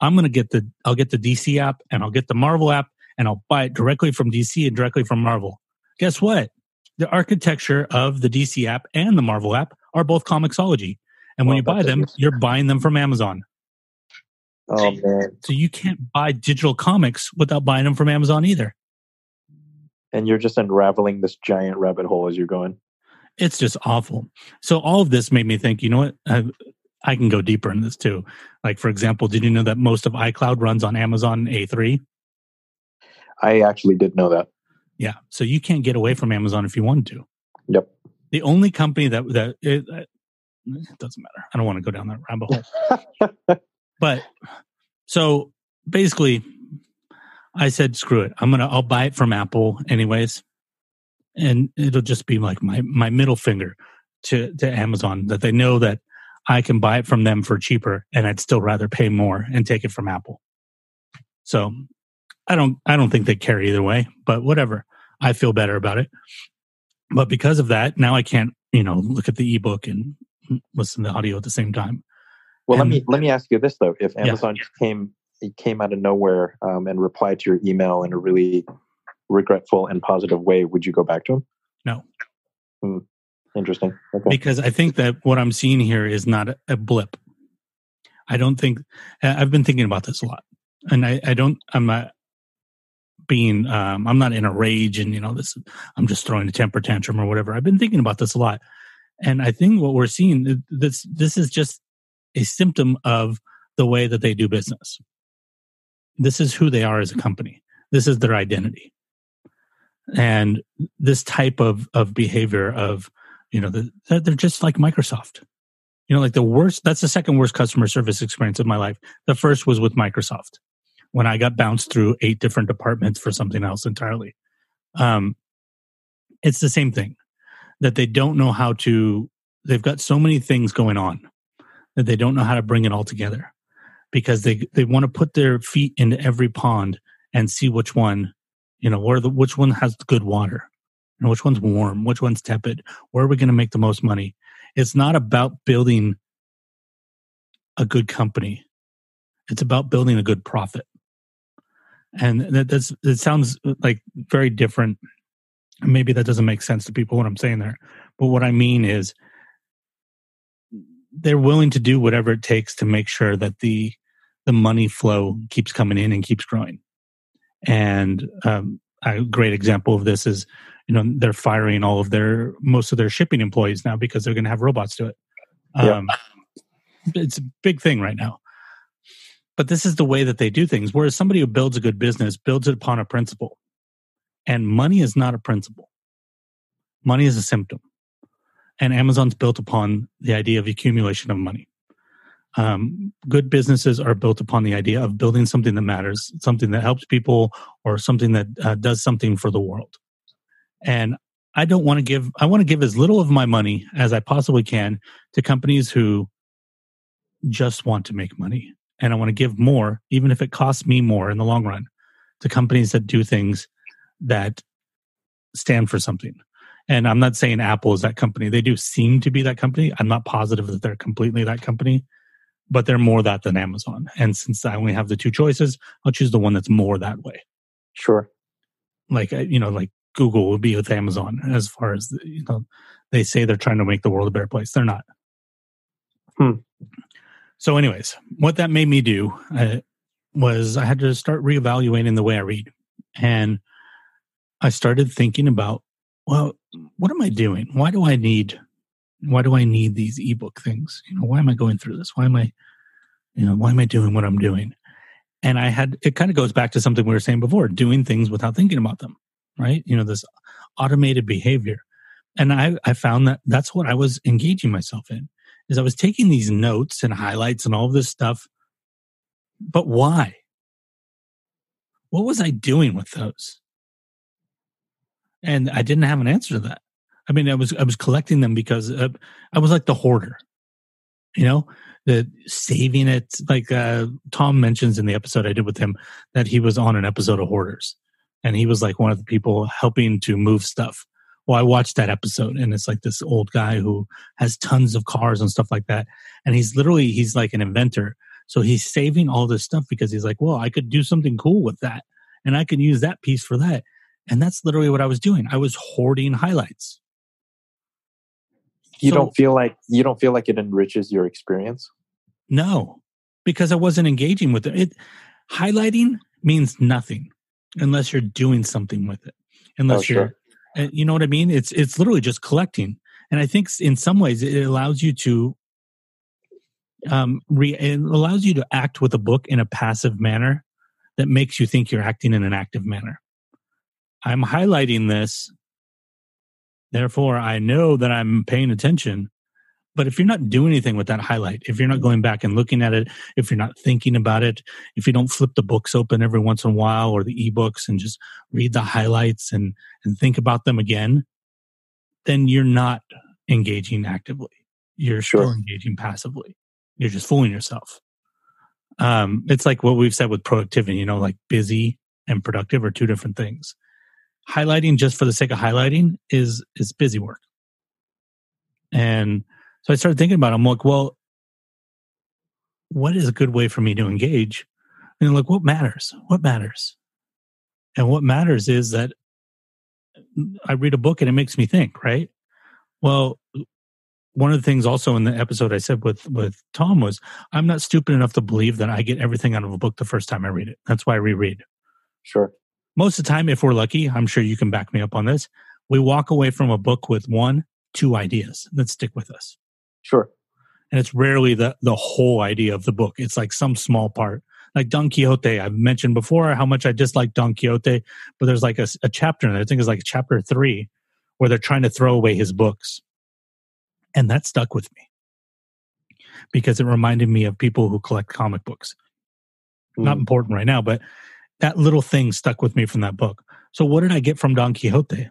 I'm going to get the, I'll get the DC app and I'll get the Marvel app and I'll buy it directly from DC and directly from Marvel. Guess what? The architecture of the DC app and the Marvel app are both Comixology. And when Well, you buy them, interesting. you're buying them from Amazon. Oh, man. So you can't buy digital comics without buying them from Amazon either. And you're just unraveling this giant rabbit hole as you're going. it's just awful. So all of this made me think, you know what? I, I can go deeper in this too. Like for example, did you know that most of iCloud runs on Amazon A3? I actually did know that. Yeah. So you can't get away from Amazon if you wanted to. Yep. The only company that that it, uh, it doesn't matter. I don't want to go down that rabbit hole. <laughs> but so basically, I said, screw it. I'm gonna I'll buy it from Apple anyways, and it'll just be like my my middle finger to to Amazon that they know that I can buy it from them for cheaper, and I'd still rather pay more and take it from Apple. So I don't I don't think they care either way, but whatever. I feel better about it. But because of that, now I can't you know look at the ebook and listen to audio at the same time. Well, And- let me let me ask you this though: If Yeah. Amazon came it came out of nowhere um, and replied to your email in a really regretful and positive way, would you go back to them? No. Hmm. Interesting. Okay. because I think that what I'm seeing here is not a- blip. I don't think I've been thinking about this a lot, and I, I don't. I'm not being. Um, I'm not in a rage, and you know this. I'm just throwing a temper tantrum or whatever. I've been thinking about this a lot, and I think what we're seeing th- this this is just a symptom of the way that they do business. This is who they are as a company. This is their identity, and this type of of behavior of you know the, they're just like microsoft you know like the worst that's the second worst customer service experience of my life the first was with microsoft when i got bounced through eight different departments for something else entirely. Um it's the same thing that they don't know how to they've got so many things going on that they don't know how to bring it all together because they they want to put their feet into every pond and see which one you know where the which one has good water and which one's warm which one's tepid where are we going to make the most money? It's not about building a good company. It's about building a good profit and that, that's it sounds like very different. Maybe that doesn't make sense to people what i'm saying there but what i mean is they're willing to do whatever it takes to make sure that the the money flow keeps coming in and keeps growing. And um, a great example of this is you know they're firing all of their most of their shipping employees now because they're going to have robots do it. Yeah. um, it's a big thing right now but this is the way that they do things. Whereas somebody who builds a good business builds it upon a principle. And money is not a principle. Money is a symptom. And amazon's built upon the idea of accumulation of money. Um, good businesses are built upon the idea of building something that matters something that helps people or something that uh, does something for the world. And i don't want to give i want to give as little of my money as i possibly can to companies who just want to make money and i want to give more even if it costs me more in the long run to companies that do things that stand for something And I'm not saying Apple is that company. They do seem to be that company. I'm not positive that they're completely that company, but they're more that than Amazon. And since I only have the two choices, I'll choose the one that's more that way. Sure. Like, uh, you know, like Google would be with Amazon as far as, you know, they say they're trying to make the world a better place. They're not. Hmm. So, anyways, what that made me do uh, was I had to start reevaluating the way I read. And I started thinking about, well, what am I doing? Why do I need why do I need these ebook things? You know, why am I going through this? Why am I, you know, why am I doing what I'm doing? And I had it kind of goes back to something we were saying before, doing things without thinking about them, right? You know, this automated behavior. And I, I found that that's what I was engaging myself in is I was taking these notes and highlights and all this stuff. But why? What was I doing with those? And I didn't have an answer to that. I mean, I was I was collecting them because uh, I was like the hoarder, you know, the saving it. Like uh, Tom mentions in the episode I did with him that he was on an episode of Hoarders, and he was like one of the people helping to move stuff. Well, I watched that episode, and it's like this old guy who has tons of cars and stuff like that, and he's literally he's like an inventor. So he's saving all this stuff because he's like, well, I could do something cool with that, and I could use that piece for that. And that's literally what I was doing. I was hoarding highlights you So- don't feel like you don't feel like it enriches your experience No, because I wasn't engaging with it. it. Highlighting means nothing unless you're doing something with it. Unless Oh, sure. you're, uh, you know what I mean? It's it's literally just collecting. And I think in some ways it allows you to, um, re, it allows you to act with a book in a passive manner that makes you think you're acting in an active manner. I'm highlighting this, therefore I know that I'm paying attention. But if you're not doing anything with that highlight, if you're not going back and looking at it, if you're not thinking about it, if you don't flip the books open every once in a while or the ebooks and just read the highlights and, and think about them again, then you're not engaging actively. You're still Sure. engaging passively. You're just fooling yourself. Um, it's like what we've said with productivity, you know, like busy and productive are two different things. Highlighting just for the sake of highlighting is is busy work. And so I started thinking about it. I'm like, well, what is a good way for me to engage? And I'm like, what matters? What matters? And what matters is that mm, I read a book and it makes me think, right? Well, one of the things also in the episode I said with with Tom was I'm not stupid enough to believe that I get everything out of a book the first time I read it. That's why I reread. sure Most of the time, if we're lucky, I'm sure you can back me up on this. We walk away from a book with one, two ideas that stick with us sure and it's rarely the the whole idea of the book. It's like some small part. Like Don Quixote, I've mentioned before how much I dislike Don Quixote, but there's like a, a chapter in there. I think it's like chapter three, where they're trying to throw away his books, and that stuck with me because it reminded me of people who collect comic books. Not Mm. important right now, but that little thing stuck with me from that book. So, what did I get from Don Quixote?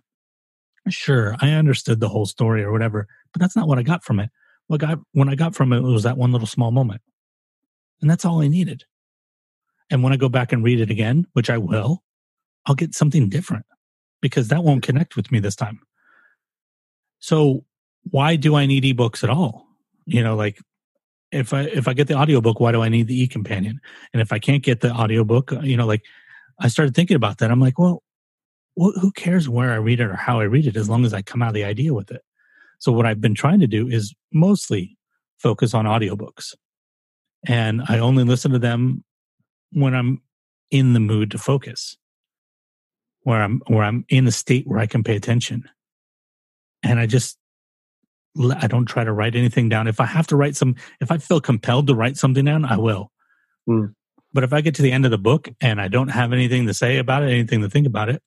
Sure, I understood the whole story or whatever, but that's not what I got from it. What got when I got from it was that one little small moment, and that's all I needed. And when I go back and read it again, which I will, I'll get something different because that won't connect with me this time. So, why do I need ebooks at all? You know, like if I if I get the audiobook, why do I need the e companion? And if I can't get the audiobook, uh, you know, like I started thinking about that. I'm like, well, wh- who cares where I read it or how I read it as long as I come out of the idea with it. So what I've been trying to do is mostly focus on audiobooks. And I only listen to them when I'm in the mood to focus. Where I'm where I'm in a state where I can pay attention. And I just I don't try to write anything down. If I have to write some if I feel compelled to write something down, I will. Hmm. But if I get to the end of the book and I don't have anything to say about it, anything to think about it,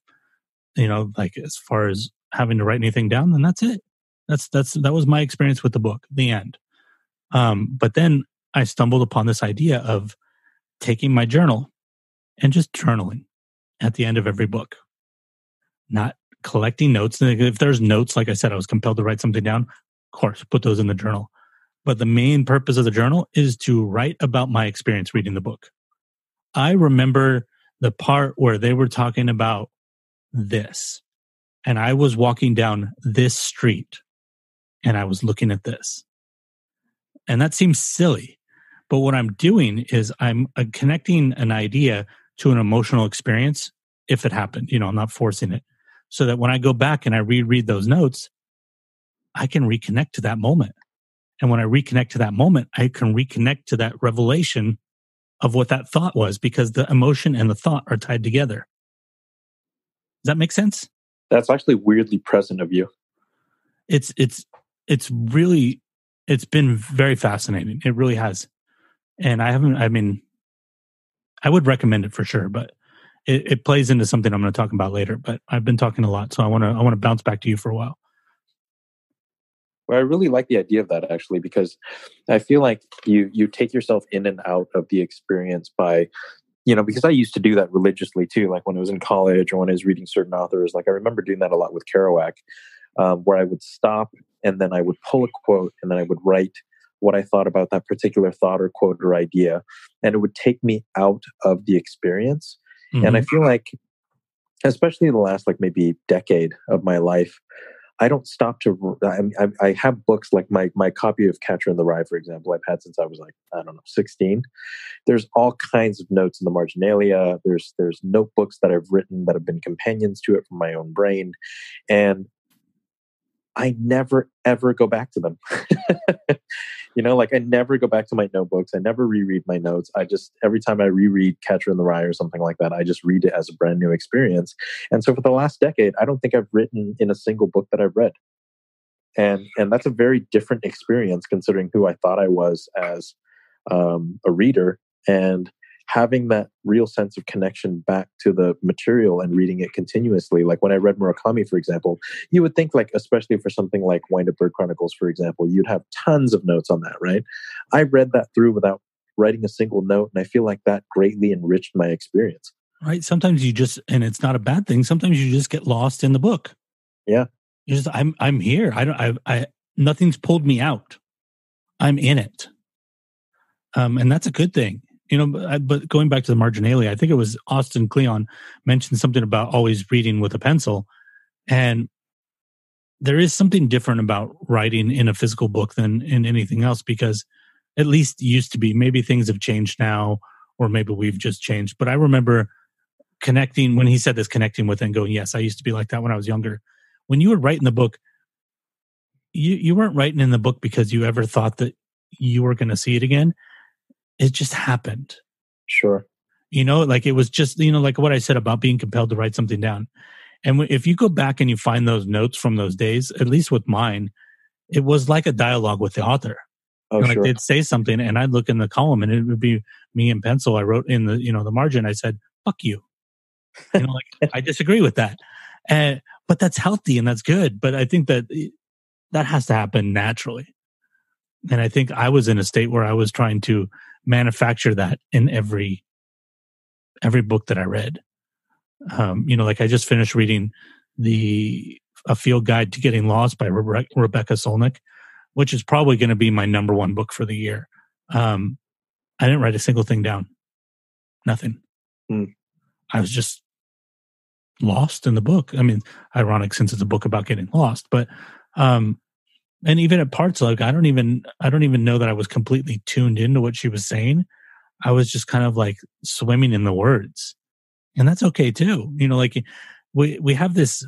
you know, like as far as having to write anything down, then that's it. That's that's that was my experience with the book. The end. Um, but then I stumbled upon this idea of taking my journal and just journaling at the end of every book, not collecting notes. If there's notes, like I said, I was compelled to write something down. Of course, put those in the journal. But the main purpose of the journal is to write about my experience reading the book. I remember the part where they were talking about this. and I was walking down this street and I was looking at this. And that seems silly. But what I'm doing is I'm uh, connecting an idea to an emotional experience if it happened. You know, I'm not forcing it. So that when I go back and I reread those notes, I can reconnect to that moment. And when I reconnect to that moment, I can reconnect to that revelation of what that thought was because the emotion and the thought are tied together. Does that make sense? That's actually weirdly present of you. It's it's it's really it's been very fascinating. It really has. And I haven't I mean I would recommend it for sure, but it, it plays into something I'm going to talk about later. But I've been talking a lot, so I want to I want to bounce back to you for a while. Well, I really like the idea of that actually because I feel like you you take yourself in and out of the experience by you know because I used to do that religiously too like when I was in college or when I was reading certain authors like I remember doing that a lot with Kerouac um, where I would stop and then I would pull a quote and then I would write what I thought about that particular thought or quote or idea and it would take me out of the experience mm-hmm. and I feel like especially in the last like maybe decade of my life I don't stop to. I, I, have books like my my copy of Catcher in the Rye, for example. I've had since I was like I don't know sixteen. There's all kinds of notes in the marginalia. There's there's notebooks that I've written that have been companions to it from my own brain, and I never ever go back to them. <laughs> you know, like I never go back to my notebooks. I never reread my notes. I just every time I reread Catcher in the Rye or something like that, I just read it as a brand new experience. And so for the last decade, I don't think I've written in a single book that I've read. And and that's a very different experience considering who I thought I was as um, a reader. And having that real sense of connection back to the material and reading it continuously. Like when I read Murakami, for example, you would think like, especially for something like Wind Up Bird Chronicles, for example, you'd have tons of notes on that, right? I read that through without writing a single note, and I feel like that greatly enriched my experience. Right. Sometimes you just, and it's not a bad thing. Sometimes you just get lost in the book. Yeah. You just, I'm, I'm here. I don't, I, I, nothing's pulled me out. I'm in it. Um, and that's a good thing you know, but, going back to the marginalia, I think it was Austin Kleon mentioned something about always reading with a pencil. And there is something different about writing in a physical book than in anything else because at least used to be. Maybe things have changed now, or maybe we've just changed. But I remember connecting when he said this, connecting with and going, Yes, I used to be like that when I was younger. When you were writing the book, you, you weren't writing in the book because you ever thought that you were going to see it again it just happened. Sure. You know, like it was just, you know, like what I said about being compelled to write something down. And if you go back and you find those notes from those days, at least with mine, it was like a dialogue with the author. Oh, you know, like sure. they'd say something and I'd look in the column and it would be me in pencil. I wrote in the, you know, the margin, I said, fuck you. You know, like I <laughs> disagree with that. And, but that's healthy and that's good. But I think that eh, that has to happen naturally. And I think I was in a state where I was trying to manufacture that in every every book that I read. Um, you know, like I just finished reading the A Field Guide to Getting Lost by Rebe- Rebecca Solnit, which is probably going to be my number one book for the year. Um, I didn't write a single thing down, nothing. Mm. I was just lost in the book. I mean, ironic since it's a book about getting lost, but um, and even at parts like i don't even i don't even know that i was completely tuned into what she was saying. I was just kind of like swimming in the words. And that's okay too. You know like we we have this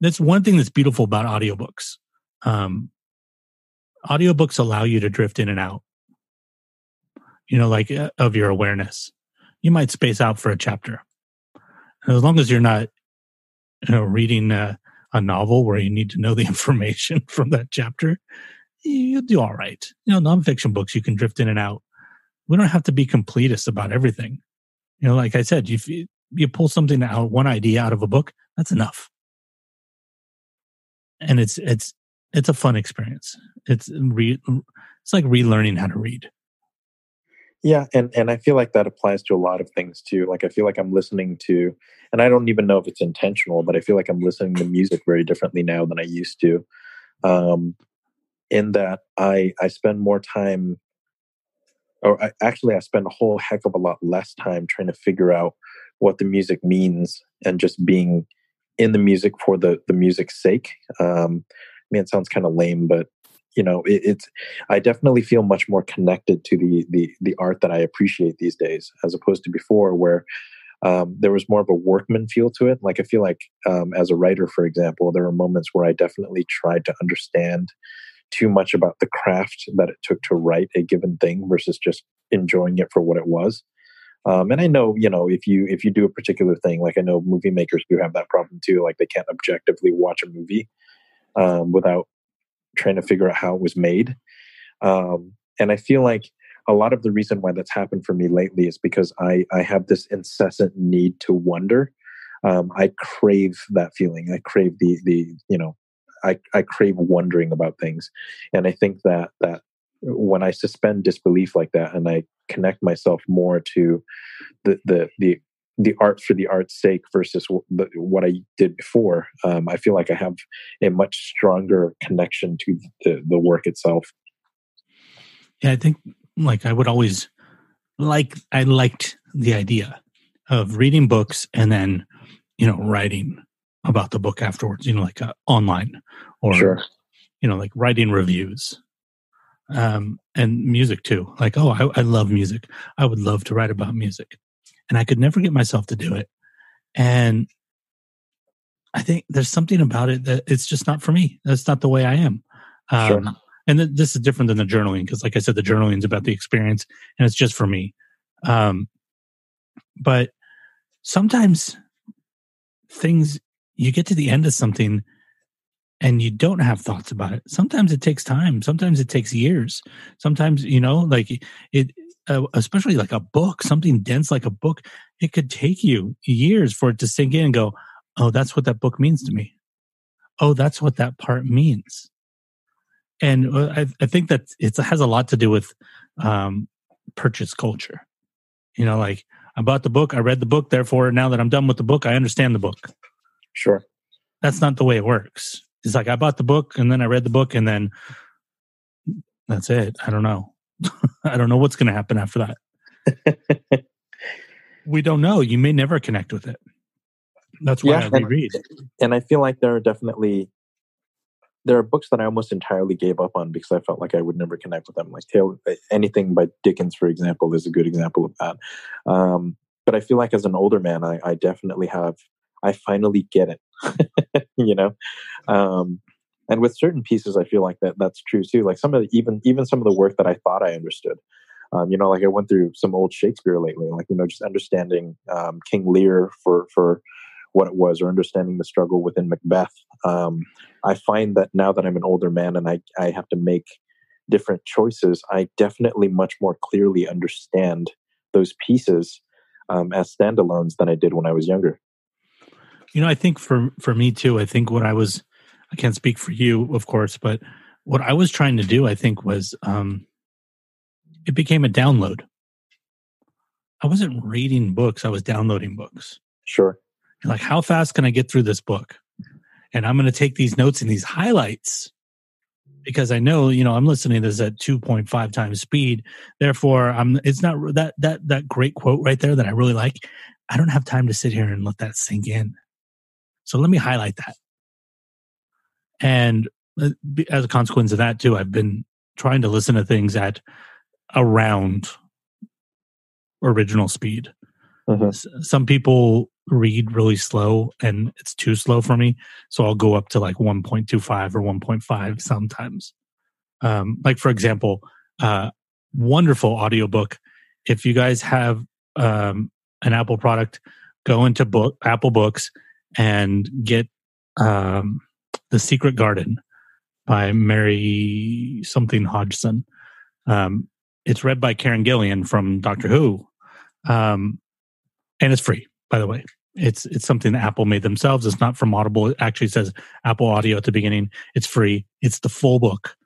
that's one thing that's beautiful about audiobooks. Um audiobooks allow you to drift in and out. You know like uh, of your awareness. You might space out for a chapter. And as long as you're not you know reading uh, a novel where you need to know the <laughs> information from that chapter, you'll do all right. You know, nonfiction books, you can drift in and out. We don't have to be completists about everything. You know, like I said, you you pull something out, one idea out of a book, that's enough. And it's it's it's a fun experience. It's re, it's like relearning how to read. Yeah, and and I feel like that applies to a lot of things too. Like I feel like I'm listening to, and I don't even know if it's intentional, but I feel like I'm listening to music very differently now than I used to. Um, in that I I spend more time, or I, actually I spend a whole heck of a lot less time trying to figure out what the music means and just being in the music for the the music's sake. Um, I mean, it sounds kind of lame, but you know, it, it's. I definitely feel much more connected to the the the art that I appreciate these days, as opposed to before, where um, there was more of a workman feel to it. Like I feel like um, as a writer, for example, there were moments where I definitely tried to understand too much about the craft that it took to write a given thing versus just enjoying it for what it was. Um, and I know, you know, if you if you do a particular thing, like I know movie makers do have that problem too. Like they can't objectively watch a movie um, without trying to figure out how it was made. Um, and I feel like a lot of the reason why that's happened for me lately is because I I have this incessant need to wonder. Um, I crave that feeling. I crave the the you know I, I crave wondering about things and i think that that when i suspend disbelief like that and i connect myself more to the the the the art for the art's sake versus the, what I did before, um, I feel like I have a much stronger connection to the, the work itself. Yeah, I think like I would always like I liked the idea of reading books and then you know writing about the book afterwards, you know, like uh, online or, Sure. you know, like writing reviews um, and music too. Like, oh, I, I love music. I would love to write about music. And I could never get myself to do it. And I think there's something about it that it's just not for me. That's not the way I am. Um, Sure. And th- this is different than the journaling because, like I said, the journaling is about the experience and it's just for me. Um, but sometimes things you get to the end of something and you don't have thoughts about it. Sometimes it takes time. Sometimes it takes years. Sometimes, you know, like it, uh, especially like a book, something dense like a book, it could take you years for it to sink in and go, oh, that's what that book means to me. Oh, that's what that part means. And uh, I, I think that it has a lot to do with um, purchase culture. You know, like I bought the book, I read the book, therefore, now that I'm done with the book, I understand the book Sure. that's not the way it works. It's like I bought the book and then I read the book and then that's it. I don't know. <laughs> I don't know what's going to happen after that. <laughs> we don't know. You may never connect with it. That's why Yeah, I and- and I feel like there are definitely there are books that I almost entirely gave up on because I felt like I would never connect with them. Like Taylor, anything by Dickens, for example, is a good example of that. Um, but I feel like as an older man, I, I definitely have. I finally get it, <laughs> you know. Um, and with certain pieces, I feel like that that's true too. Like some of the, even even some of the work that I thought I understood. Um, you know, like I went through some old Shakespeare lately, like you know, just understanding um, King Lear for for what it was or understanding the struggle within Macbeth. Um, I find that now that I'm an older man and I, I have to make different choices, I definitely much more clearly understand those pieces um, as standalones than I did when I was younger. You know, I think for for me too. I think what I was, I can't speak for you, of course, but what I was trying to do, I think, was um, it became a download. I wasn't reading books; I was downloading books. Sure. like how fast can i get through this book and i'm going to take these notes and these highlights because i know you know i'm listening to this at 2.5 times speed therefore i'm it's not that that that great quote right there that i really like i don't have time to sit here and let that sink in so let me highlight that and uh, as a consequence of that too i've been trying to listen to things at around original speed. S- some people read really slow and it's too slow for me so i'll go up to like 1.25 or 1.5 sometimes. Um, like for example uh, wonderful audiobook. If you guys have um, an apple product go into book apple books and get um, the secret garden by mary something hodgson. Um, it's read by karen gillan from doctor who. Um, and it's free by the way. It's it's something that apple made themselves. It's not from audible. It actually says apple audio at the beginning. It's free. It's the full book.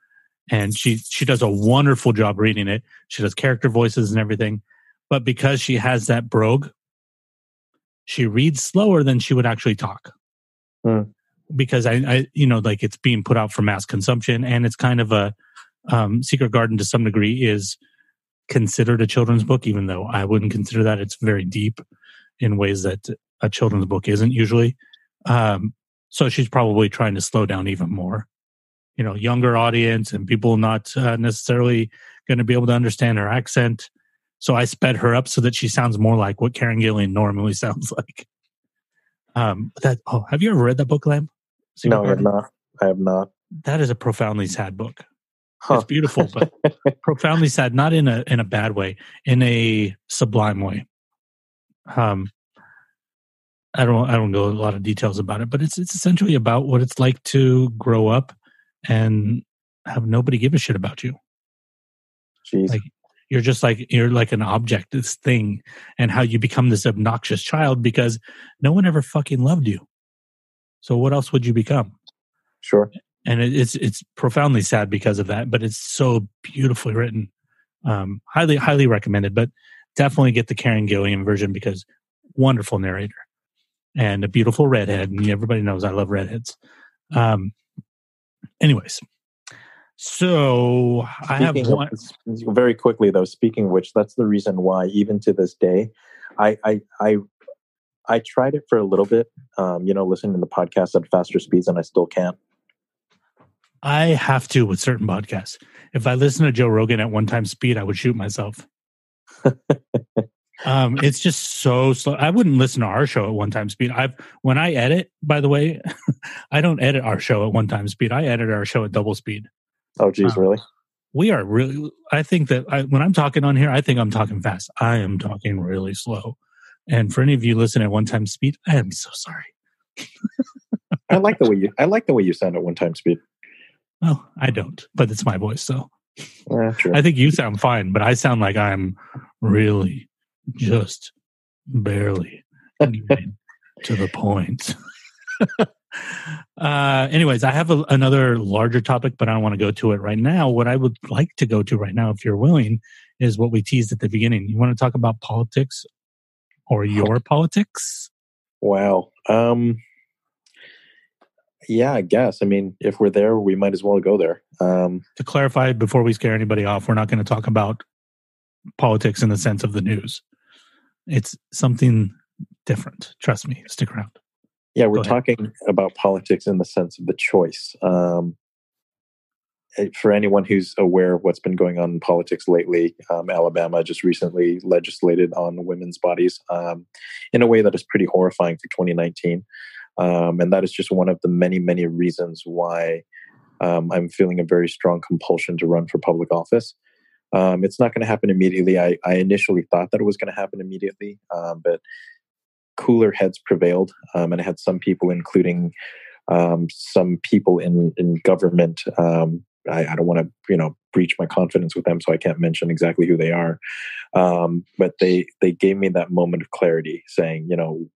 And she she does a wonderful job reading it. She does character voices and everything. But because she has that brogue she reads slower than she would actually talk. Hmm. Because I, I you know like it's being put out for mass consumption and it's kind of a um, secret garden to some degree is considered a children's book even though i wouldn't consider that it's very deep in ways that a children's book isn't usually Um, so she's probably trying to slow down even more. You know, younger audience and people not uh, necessarily going to be able to understand her accent. So I sped her up so that she sounds more like what Karen Gillan normally <laughs> sounds like. Um, that oh, have you ever read that book, Lam? No, I have not. I have not. That is a profoundly sad book. Huh. It's beautiful, <laughs> but profoundly sad, not in a in a bad way, in a sublime way. Um, I don't I don't go a lot of details about it, but it's it's essentially about what it's like to grow up and have nobody give a shit about you. Jeez. Like, You're just like you're like an object, this thing, and how you become this obnoxious child because no one ever fucking loved you. So what else would you become? sure. and it, it's it's profoundly sad because of that but it's so beautifully written um highly highly recommended but definitely get the karen gillan version because wonderful narrator and a beautiful redhead and everybody knows i love redheads um anyways so i have Speaking of- one very quickly though. Speaking of which, that's the reason why even to this day, I I I, I tried it for a little bit. Um, you know, listening to the podcast at faster speeds, and I still can't. i have to with certain podcasts if i listen to joe rogan at one time speed i would shoot myself <laughs> um it's just so slow i wouldn't listen to our show at one time speed i've when i edit by the way <laughs> i don't edit our show at one time speed i edit our show at double speed Oh, geez, Wow. really? we are really i think that I, when i'm talking on here i think i'm talking fast i am talking really slow and for any of you listening at one time speed i am so sorry I like the way you. I like the way you sound at one time speed. well i don't but it's my voice so Yeah, true. i think you sound fine but i sound like i'm really just barely to the point <laughs> uh anyways i have a, another larger topic but i don't want to go to it right now what i would like to go to right now if you're willing is what we teased at the beginning you want to talk about politics or your <laughs> politics Wow. Um, yeah, I guess. I mean, if we're there, we might as well go there. Um, to clarify before we scare anybody off we're not going to talk about politics in the sense of the news it's something different trust me stick around yeah, we're talking about politics in the sense of the choice. Um, for anyone who's aware of what's been going on in politics lately, um, Alabama just recently legislated on women's bodies um, in a way that is pretty horrifying for 2019. Um, and that is just one of the many, many reasons why um, I'm feeling a very strong compulsion to run for public office. Um, it's not going to happen immediately. I, I initially thought that it was going to happen immediately, um, but cooler heads prevailed, and I had some people, including um, some people in in government. Um, I, I don't want to, you know, breach my confidence with them, so I can't mention exactly who they are. Um, but they they gave me that moment of clarity, saying, you know,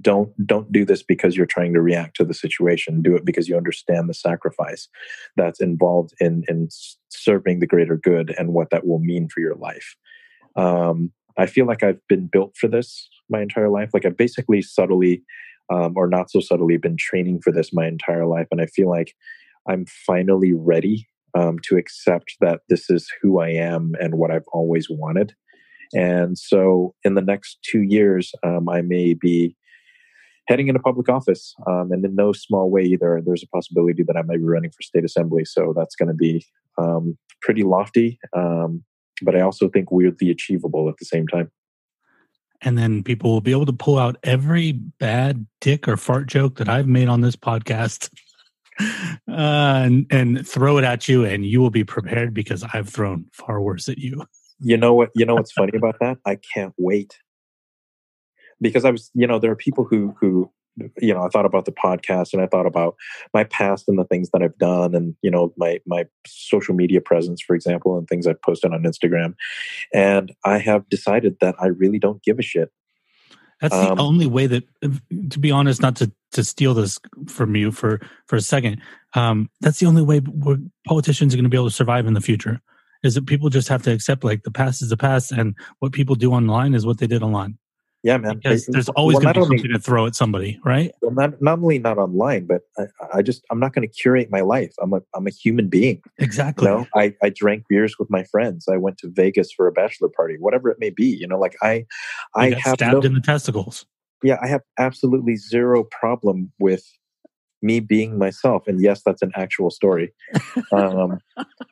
don't don't do this because you're trying to react to the situation. Do it because you understand the sacrifice that's involved in in serving the greater good and what that will mean for your life. Um, I feel like I've been built for this my entire life. Like I've basically subtly, um, or not so subtly, been training for this my entire life, and I feel like I'm finally ready um, to accept that this is who I am and what I've always wanted. And so, in the next two years, um, I may be heading into public office, um, and in no small way either. There's a possibility that I might be running for state assembly. So that's going to be um, pretty lofty, um, but I also think weirdly achievable at the same time. and then people will be able to pull out every bad dick or fart joke that I've made on this podcast uh, and, and throw it at you, and you will be prepared because I've thrown far worse at you. <laughs> You know what? You know what's funny about that? I can't wait because I was, you know, there are people who who you know, I thought about the podcast and I thought about my past and the things that I've done and you know my my social media presence, for example, and things I've posted on Instagram, and I have decided that I really don't give a shit. That's Um, the only way that, to be honest, not to to steal this from you for for a second. Um, that's the only way we're, politicians are going to be able to survive in the future. Is that people just have to accept like the past is the past, and what people do online is what they did online. Yeah, man. Because there's always well, going to be not only- something to throw at somebody, right? well, not not only not online, but I, I just I'm not going to curate my life. I'm a I'm a human being. Exactly. You know, I, I drank beers with my friends. I went to Vegas for a bachelor party, whatever it may be. You know, like I, I have stabbed no, in the testicles. yeah, I have absolutely zero problem with me being myself. And yes, that's an actual story. Um,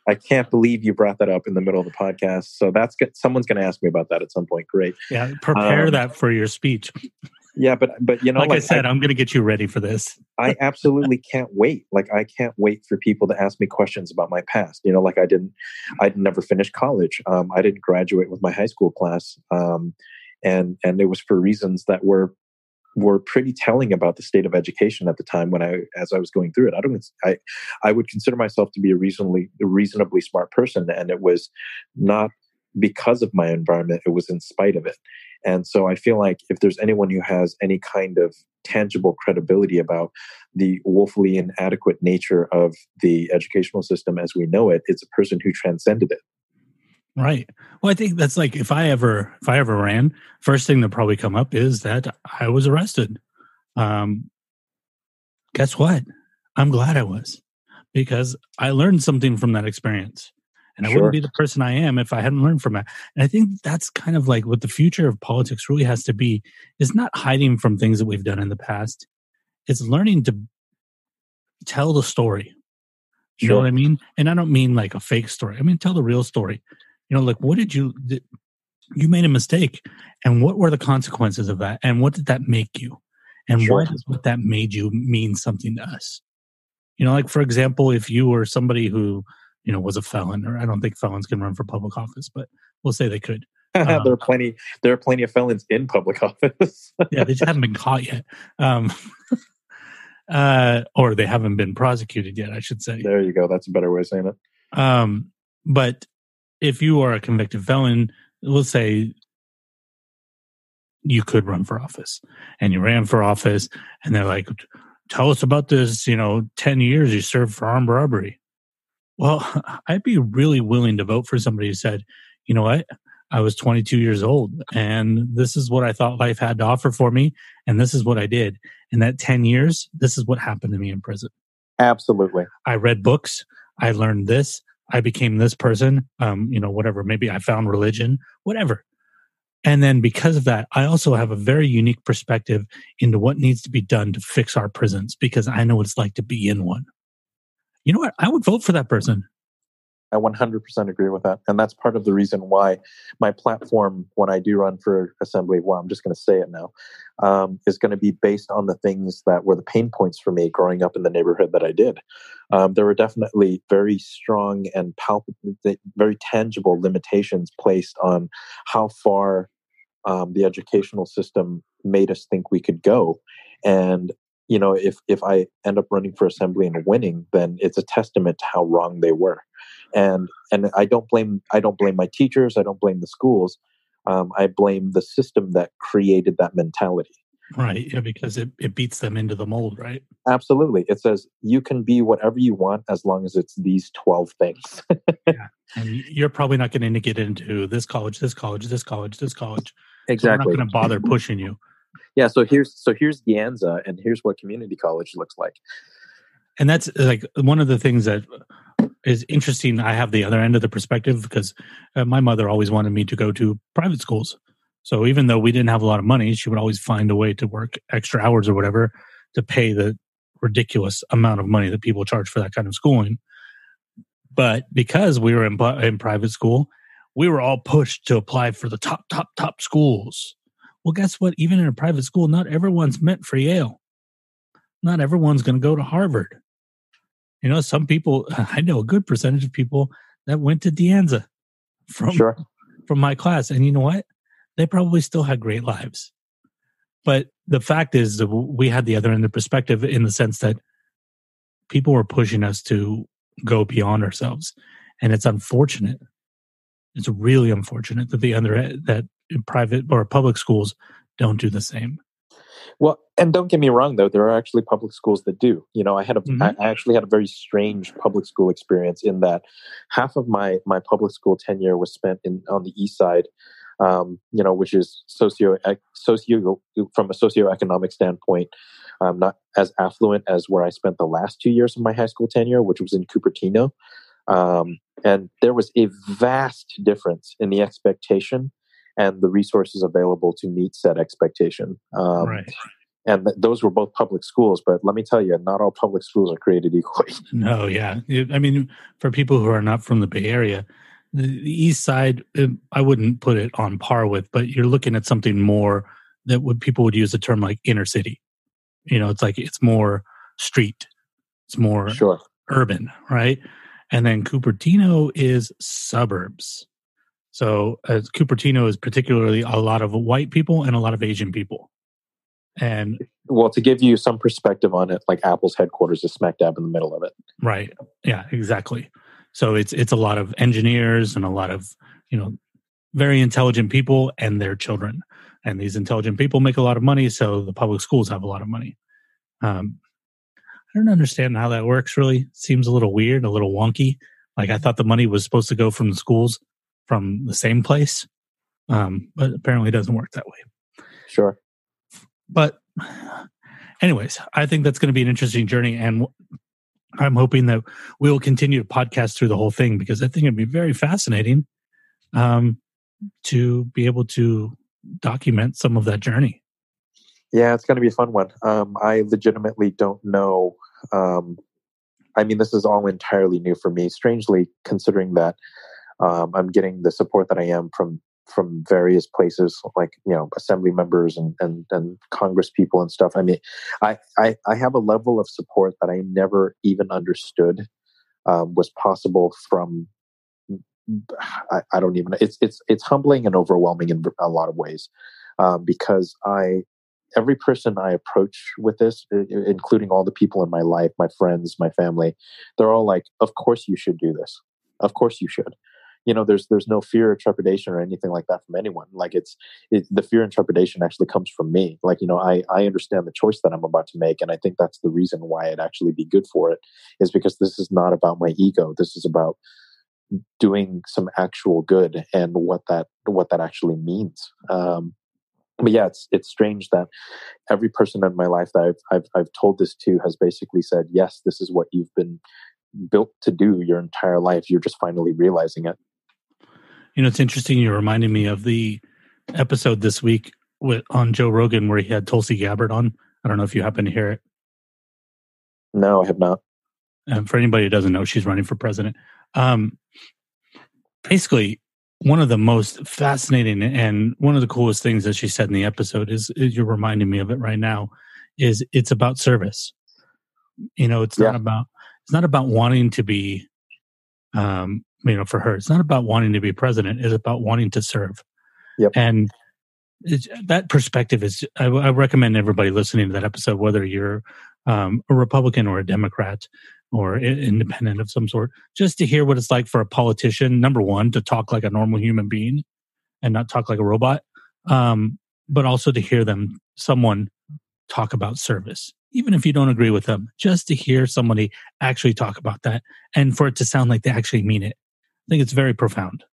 I can't believe you brought that up in the middle of the podcast. So that's good. Someone's going to ask me about that at some point. Great. Yeah, prepare Um, that for your speech. Yeah, but but you know, like, I said, I, am going to get you ready for this. I absolutely can't wait. Like I can't wait for people to ask me questions about my past. You know, like I didn't, I'd never finished college. Um, I didn't graduate with my high school class, um, and and it was for reasons that were were pretty telling about the state of education at the time when I as I was going through it. I don't I I would consider myself to be a reasonably reasonably smart person, and it was not because of my environment; it was in spite of it. And so I feel like if there's anyone who has any kind of tangible credibility about the woefully inadequate nature of the educational system as we know it, it's a person who transcended it. Right. Well, I think that's like if I ever if I ever ran, first thing that probably come up is that I was arrested. Um, guess what? I'm glad I was because I learned something from that experience. And I Sure. wouldn't be the person I am if I hadn't learned from it. And I think that's kind of like what the future of politics really has to be is not hiding from things that we've done in the past. It's learning to tell the story. You know what I mean? And I don't mean like a fake story. I mean tell the real story. You know, like what did you did, you made a mistake and what were the consequences of that and what did that make you? And Sure. why does what that made you mean something to us? You know, like for example, if you were somebody who, you know, was a felon, or I don't think felons can run for public office, but we'll say they could. <laughs> there are plenty. There are plenty of felons in public <laughs> office. Yeah, they just haven't been caught yet. Um, <laughs> uh, or they haven't been prosecuted yet, I should say. there you go. That's a better way of saying it. Um, but if you are a convicted felon, let's say you could run for office and you ran for office and they're like, tell us about this, you know, 10 years you served for armed robbery. Well, <laughs> I'd be really willing to vote for somebody who said, you know what? I was 22 years old and this is what I thought life had to offer for me. And this is what I did. In that 10 years, this is what happened to me in prison. Absolutely. I read books. I learned this. I became this person. Um, you know, whatever. Maybe I found religion, whatever. And then because of that, I also have a very unique perspective into what needs to be done to fix our prisons because I know what it's like to be in one. You know what? I would vote for that person. I 100% agree with that. And that's part of the reason why my platform, when I do run for assembly, well, I'm just going to say it now, um, is going to be based on the things that were the pain points for me growing up in the neighborhood that I did. Um, there were definitely very strong and palpable, very tangible limitations placed on how far um, the educational system made us think we could go. And you know, if if I end up running for assembly and winning, then it's a testament to how wrong they were and and I don't blame I don't blame my teachers. I don't blame the schools. Um, I blame the system that created that mentality. Right. Yeah, because it, it beats them into the mold, right? Absolutely, it says you can be whatever you want as long as it's these twelve things. <laughs> And you're probably not going to get into this college, this college, this college, this college. So exactly. we're not going to bother pushing you. yeah. So here's so here's De Anza, and here's what community college looks like. and that's like one of the things that is interesting i have the other end of the perspective because uh, my mother always wanted me to go to private schools. So even though we didn't have a lot of money she would always find a way to work extra hours or whatever to pay the ridiculous amount of money that people charge for that kind of schooling. But because we were in, in private school we were all pushed to apply for the top top top schools. Well guess what? Even in a private school not everyone's meant for yale. Not everyone's going to go to harvard you know, some people, <laughs> I know a good percentage of people that went to De Anza from, Sure. from my class. And you know what? They probably still had great lives. But the fact is that we had the other end of perspective in the sense that people were pushing us to go beyond ourselves. And it's unfortunate. It's really unfortunate that the other, that private or public schools don't do the same. Well, and don't get me wrong, though, there are actually public schools that do. You know, I had a, Mhm. I I actually had a very strange public school experience in that half of my my public school tenure was spent in on the east side, um, you know, which is socio socio from a socioeconomic standpoint, um, not as affluent as where I spent the last two years of my high school tenure, which was in Cupertino. Um, and there was a vast difference in the expectation and the resources available to meet said expectation. Um, right. And th- those were both public schools, but let me tell you, not all public schools are created equally. <laughs> No, yeah. It- I mean, for people who are not from the Bay Area, the, the East Side, uh, I wouldn't put it on par with, but you're looking at something more that would people would use the term like inner city. You know, it's like it's more street, it's more Sure. urban, right? And then Cupertino is suburbs. So uh, Cupertino is particularly a lot of white people and a lot of Asian people. And Well, to give you some perspective on it, like Apple's headquarters is smack dab in the middle of it. right, yeah, exactly. So it's it's a lot of engineers and a lot of you know very intelligent people and their children. And these intelligent people make a lot of money, so the public schools have a lot of money. Um, I don't understand how that works. Really, seems a little weird, a little wonky. Like I thought the money was supposed to go from the schools from the same place, um, but apparently it doesn't work that way. Sure. But, anyways, I think that's going to be an interesting journey, and I'm hoping that we will continue to podcast through the whole thing because I think it'd be very fascinating um, to be able to document some of that journey. Yeah, it's going to be a fun one. Um, I legitimately don't know. Um, I mean, this is all entirely new for me. Strangely, considering that um, I'm getting the support that I am from from various places, like you know, assembly members and and, and Congress people and stuff. I mean, I, I I have a level of support that I never even understood um, was possible from. I, I don't even. It's it's it's humbling and overwhelming in a lot of ways um, because I every person I approach with this, including all the people in my life, my friends, my family, they're all like, "Of course you should do this. Of course you should." You know, there's there's no fear or trepidation or anything like that from anyone. Like it's it, the fear and trepidation actually comes from me. Like you know, I I understand the choice that I'm about to make, and I think that's the reason why I'd actually be good for it, is because this is not about my ego. This is about doing some actual good and what that what that actually means. Um, but yeah, it's it's strange that every person in my life that I've, I've I've told this to has basically said, "Yes, this is what you've been built to do your entire life. You're just finally realizing it." You know, it's interesting. You're reminding me of the episode this week with on Joe Rogan where he had Tulsi Gabbard on. I don't know if you happen to hear it. No, I have not. And for anybody who doesn't know, she's running for president. Um, basically, one of the most fascinating and one of the coolest things that she said in the episode is, is you're reminding me of it right now. Is it's about service. You know, it's not Yeah. about it's not about wanting to be, um, you know, for her, it's not about wanting to be president. It's about wanting to serve. Yep. And it's, that perspective is. I, I recommend everybody listening to that episode, whether you're um, a Republican or a Democrat or independent of some sort, just to hear what it's like for a politician. Number one, to talk like a normal human being and not talk like a robot, um, but also to hear them, someone talk about service, even if you don't agree with them, just to hear somebody actually talk about that and for it to sound like they actually mean it. I think it's very profound.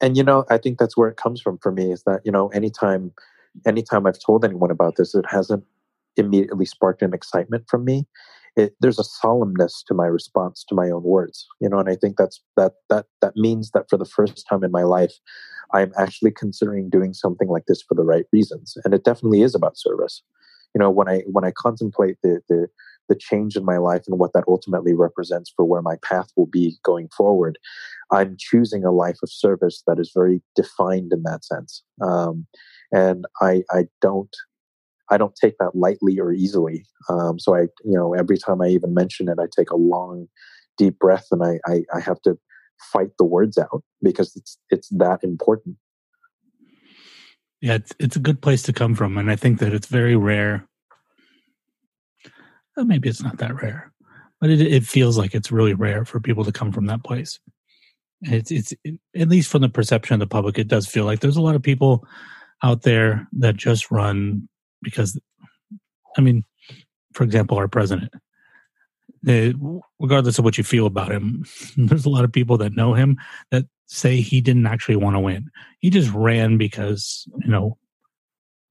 and you know i think that's where it comes from for me is that you know anytime anytime i've told anyone about this it hasn't immediately sparked an excitement from me. It, there's a solemnness to my response to my own words you know and i think that's that that that means that for the first time in my life i'm actually considering doing something like this for the right reasons. And it definitely is about service. You know when i when i contemplate the the the change in my life and what that ultimately represents for where my path will be going forward I'm choosing a life of service that is very defined in that sense. Um, and I, I don't, I don't take that lightly or easily. Um, so I, you know, every time I even mention it, I take a long, deep breath and I, I, I have to fight the words out because it's, it's that important. Yeah, it's, it's a good place to come from. And I think that it's very rare. Well, maybe it's not that rare, but it, it feels like it's really rare for people to come from that place. It's, it's at least from the perception of the public, it does feel like there's a lot of people out there that just run because, I mean, for example, our president, regardless of what you feel about him, <laughs> there's a lot of people that know him that say he didn't actually want to win. He just ran because, you know,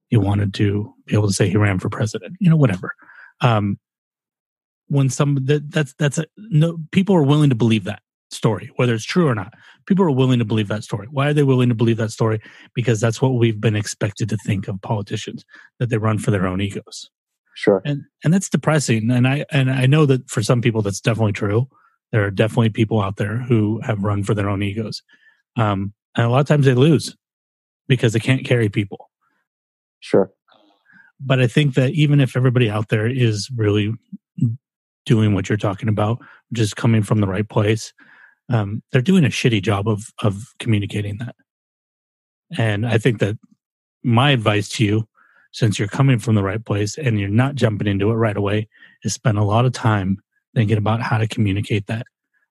he wanted to be able to say he ran for president, you know, whatever. Um, when some that that's that's a, no people are willing to believe that story, whether it's true or not. People are willing to believe that story. Why are they willing to believe that story? Because that's what we've been expected to think of politicians that they run for their own egos. Sure. And and that's depressing. And I and I know that for some people that's definitely true. There are definitely people out there who have run for their own egos. Um, and a lot of times they lose because they can't carry people. Sure. But I think that even if everybody out there is really doing what you're talking about, just coming from the right place, um, they're doing a shitty job of of communicating that. And I think that my advice to you, since you're coming from the right place and you're not jumping into it right away, is spend a lot of time thinking about how to communicate that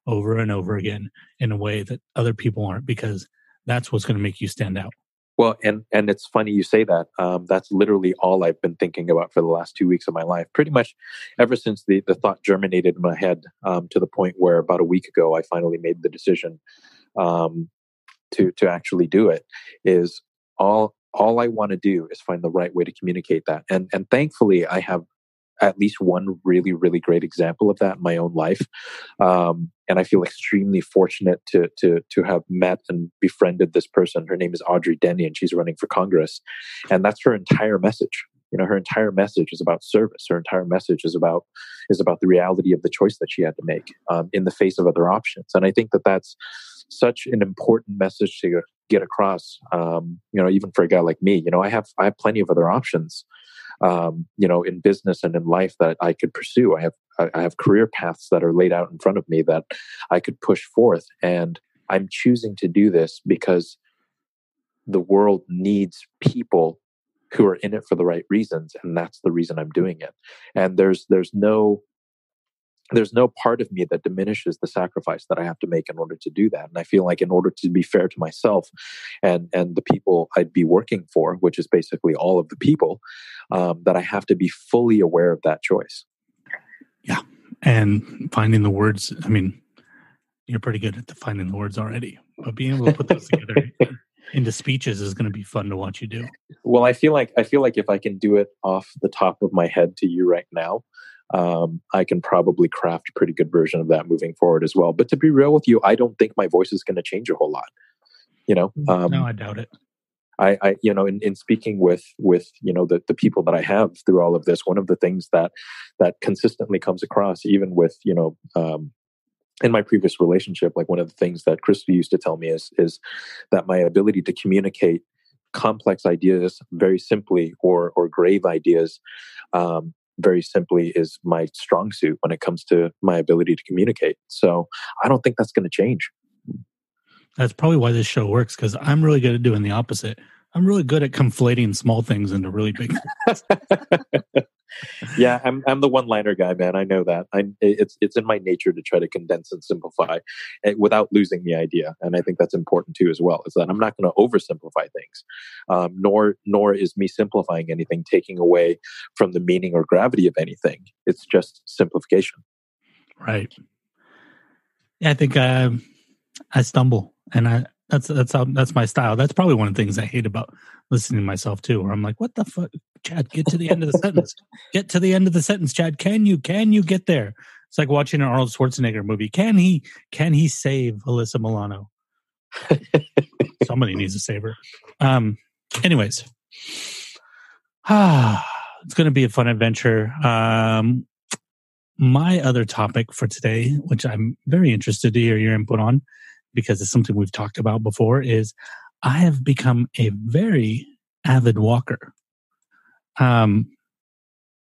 over and over again in a way that other people aren't, because that's what's going to make you stand out. Well, and and it's funny you say that. Um, that's literally all I've been thinking about for the last two weeks of my life. Pretty much ever since the the thought germinated in my head um, to the point where about a week ago I finally made the decision um, to to actually do it. Is all all I want to do is find the right way to communicate that. And and thankfully I have at least one really really great example of that in my own life. Um, and i feel extremely fortunate to to to have met and befriended this person. Her name is audrey denney and she's running for congress. And that's her entire message. You know her entire message is about service. Her entire message is about is about the reality of the choice that she had to make um, in the face of other options. And i think that that's such an important message to get across um, you know even for a guy like me. You know i have i have plenty of other options um, you know, in business and in life that I could pursue. I have I have career paths that are laid out in front of me that I could push forth, and I'm choosing to do this because the world needs people who are in it for the right reasons, and that's the reason I'm doing it. And there's there's no there's no part of me that diminishes the sacrifice that I have to make in order to do that. And I feel like in order to be fair to myself and and the people I'd be working for, which is basically all of the people, um, that I have to be fully aware of that choice. Yeah, and finding the words. I mean, you're pretty good at defining the words already, but being able to put those together <laughs> into speeches is going to be fun to watch you do. Well, I feel like I feel like if I can do it off the top of my head to you right now, um, I can probably craft a pretty good version of that moving forward as well. But to be real with you, I don't think my voice is going to change a whole lot. You know, um, no, I doubt it. I, I, you know, in, in speaking with with you know the the people that I have through all of this, one of the things that that consistently comes across, even with you know. Um, in my previous relationship, like one of the things that Christy used to tell me is is that my ability to communicate complex ideas very simply or or grave ideas um, very simply is my strong suit when it comes to my ability to communicate. So I don't think that's going to change. That's probably why this show works because I'm really good at doing the opposite. I'm really good at conflating small things into really big <laughs> yeah, I'm I'm the one-liner guy, man. I know that. I it's it's in my nature to try to condense and simplify eh, without losing the idea, and I think that's important too as well. Is that I'm not going to oversimplify things, um, nor nor is me simplifying anything taking away from the meaning or gravity of anything. It's just simplification. Right. Yeah, I think uh, I stumble, and I that's that's how, that's my style. That's probably one of the things I hate about listening to myself too, where I'm like, "What the fuck, Chad? Get to the end of the sentence. Get to the end of the sentence, Chad. Can you? Can you get there?" It's like watching an Arnold Schwarzenegger movie. Can he? Can he save Alyssa Milano? <laughs> Somebody needs to save her. Um. Anyways, ah, <sighs> it's going to be a fun adventure. Um, my other topic for today, which I'm very interested to hear your input on, because it's something we've talked about before, is I have become a very avid walker. Um,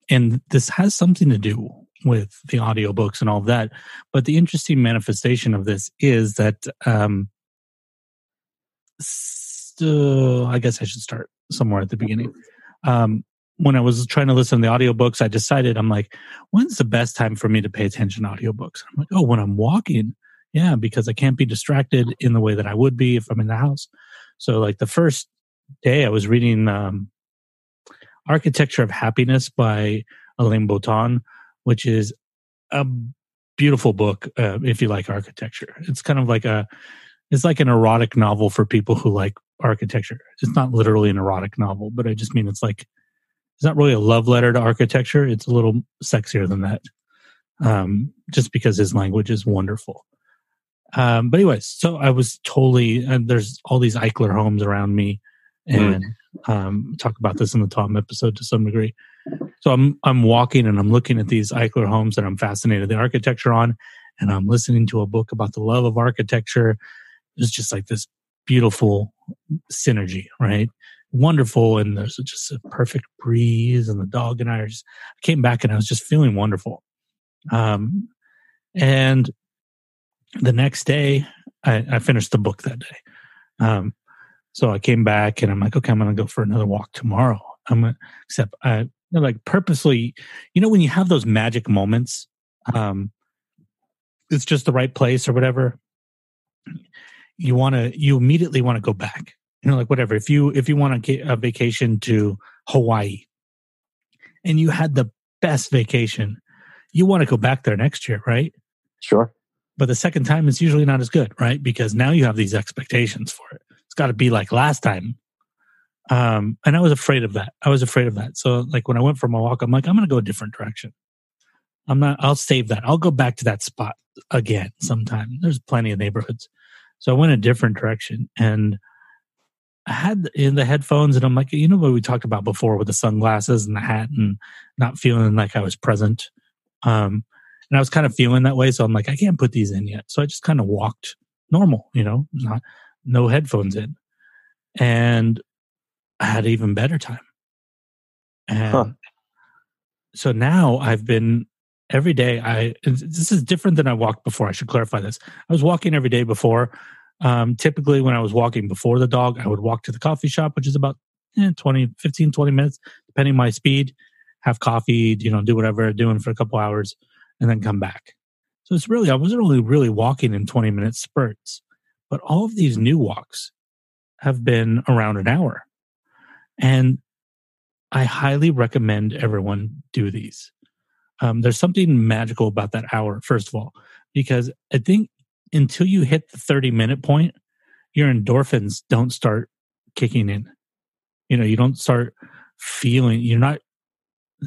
and this has something to do with the audiobooks and all of that. But the interesting manifestation of this is that, um, so I guess I should start somewhere at the beginning. Um, when I was trying to listen to the audiobooks, I decided I'm like, when's the best time for me to pay attention to audiobooks? I'm like, oh, when I'm walking. Yeah, because I can't be distracted in the way that I would be if I'm in the house. So, like the first day, I was reading um, Architecture of Happiness by Alain Botton, which is a beautiful book uh, if you like architecture. It's kind of like a it's like an erotic novel for people who like architecture. It's not literally an erotic novel, but I just mean it's like it's not really a love letter to architecture. It's a little sexier than that, um, just because his language is wonderful. Um, but anyways, so I was totally and there's all these Eichler homes around me, and um, talk about this in the Tom episode to some degree. So I'm I'm walking and I'm looking at these Eichler homes that I'm fascinated the architecture on, and I'm listening to a book about the love of architecture. It's just like this beautiful synergy, right? Wonderful, and there's just a perfect breeze, and the dog and I are just. I came back and I was just feeling wonderful. Um, and the next day, I, I finished the book that day. Um, so I came back and I'm like, okay, I'm going to go for another walk tomorrow. I'm gonna, except I like purposely, you know, when you have those magic moments, um, it's just the right place or whatever. You want to, you immediately want to go back. You know, like whatever. If you if you want get a vacation to Hawaii, and you had the best vacation, you want to go back there next year, right? Sure. But the second time it's usually not as good, right? Because now you have these expectations for it. It's got to be like last time. Um, and I was afraid of that. I was afraid of that. So like when I went for my walk, I'm like, I'm going to go a different direction. I'm not, I'll save that. I'll go back to that spot again sometime. There's plenty of neighborhoods. So I went a different direction and I had in the headphones and I'm like, you know what we talked about before with the sunglasses and the hat and not feeling like I was present. Um, and I was kind of feeling that way. So I'm like, I can't put these in yet. So I just kind of walked normal, you know, not, no headphones in. And I had even better time. And Huh. so now I've been every day. I this is different than I walked before. I should clarify this. I was walking every day before. Um, typically, when I was walking before the dog, I would walk to the coffee shop, which is about eh, 20, 15, 20 minutes, depending on my speed. Have coffee, you know, do whatever I'm doing for a couple hours, and then come back. So it's really I wasn't only really walking in twenty minute spurts, but all of these new walks have been around an hour, and I highly recommend everyone do these. Um, there's something magical about that hour, first of all, because I think until you hit the 30 minute point, your endorphins don't start kicking in. You know, you don't start feeling, you're not,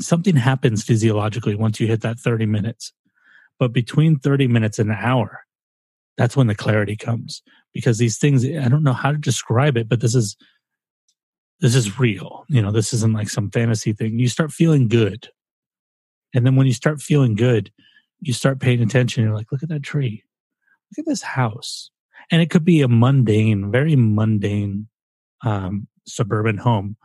something happens physiologically once you hit that 30 minutes. But between 30 minutes and an hour, that's when the clarity comes because these things, I don't know how to describe it, but this is, this is real. You know, this isn't like some fantasy thing. You start feeling good. And then when you start feeling good, you start paying attention. You're like, look at that tree. Look at this house. And it could be a mundane, very mundane um, suburban home.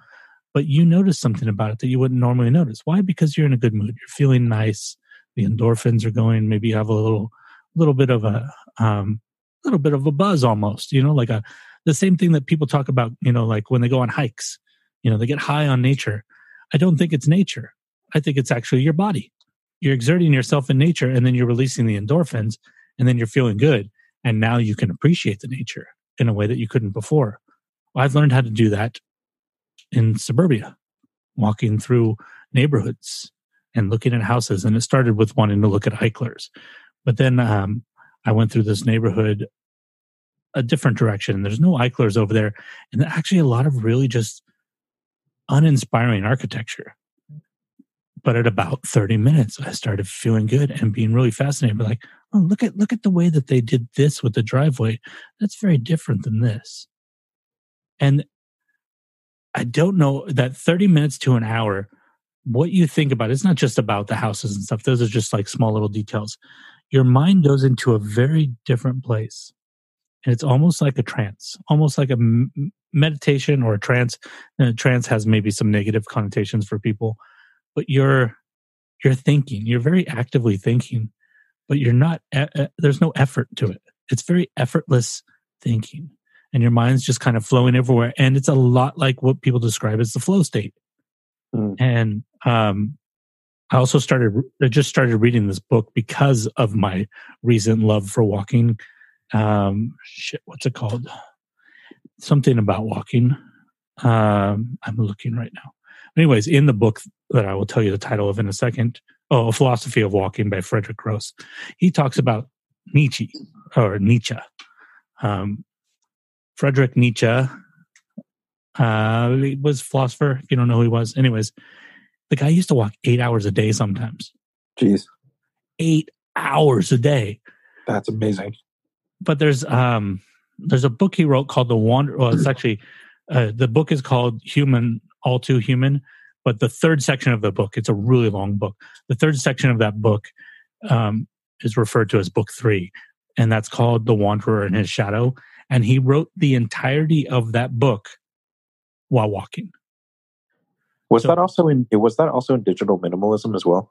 But you notice something about it that you wouldn't normally notice. Why? Because you're in a good mood. You're feeling nice. The endorphins are going. Maybe you have a little, little bit of a, um, little bit of a buzz almost. You know, like a the same thing that people talk about. You know, like when they go on hikes. You know, they get high on nature. I don't think it's nature. I think it's actually your body. You're exerting yourself in nature, and then you're releasing the endorphins, and then you're feeling good. And now you can appreciate the nature in a way that you couldn't before. I've learned how to do that in suburbia, walking through neighborhoods and looking at houses. And it started with wanting to look at Eichlers. But then um, I went through this neighborhood a different direction. There's no Eichlers over there. And actually, a lot of really just uninspiring architecture. But at about 30 minutes, I started feeling good and being really fascinated. But like, oh, look at look at the way that they did this with the driveway. That's very different than this. And I don't know that 30 minutes to an hour, what you think about it's not just about the houses and stuff. Those are just like small little details. Your mind goes into a very different place. And it's almost like a trance, almost like a m- meditation or a trance. And trance has maybe some negative connotations for people, but you're you're thinking, you're very actively thinking, but you're not. e- There's no effort to it. It's very effortless thinking, and your mind's just kind of flowing everywhere. And it's a lot like what people describe as the flow state. Mm. And um, I also started. I just started reading this book because of my recent love for walking. Um, shit, what's it called? Something about walking. Um, I'm looking right now. Anyways, in the book that I will tell you the title of in a second, oh, A Philosophy of Walking by Frédéric Gros, he talks about Nietzsche or Nietzsche. Um, Frederick Nietzsche uh, was a philosopher. If you don't know who he was, anyways, the guy used to walk eight hours a day sometimes. Jeez, Eight hours a day. that's amazing. but there's um there's a book he wrote called The Wander. Well, it's actually uh, the book is called Human, All Too Human. But the third section of the book, it's a really long book. The third section of that book um, is referred to as Book Three, and that's called The Wanderer in His Shadow. And he wrote the entirety of that book while walking. Was So- that also in? Was that also in digital minimalism as well?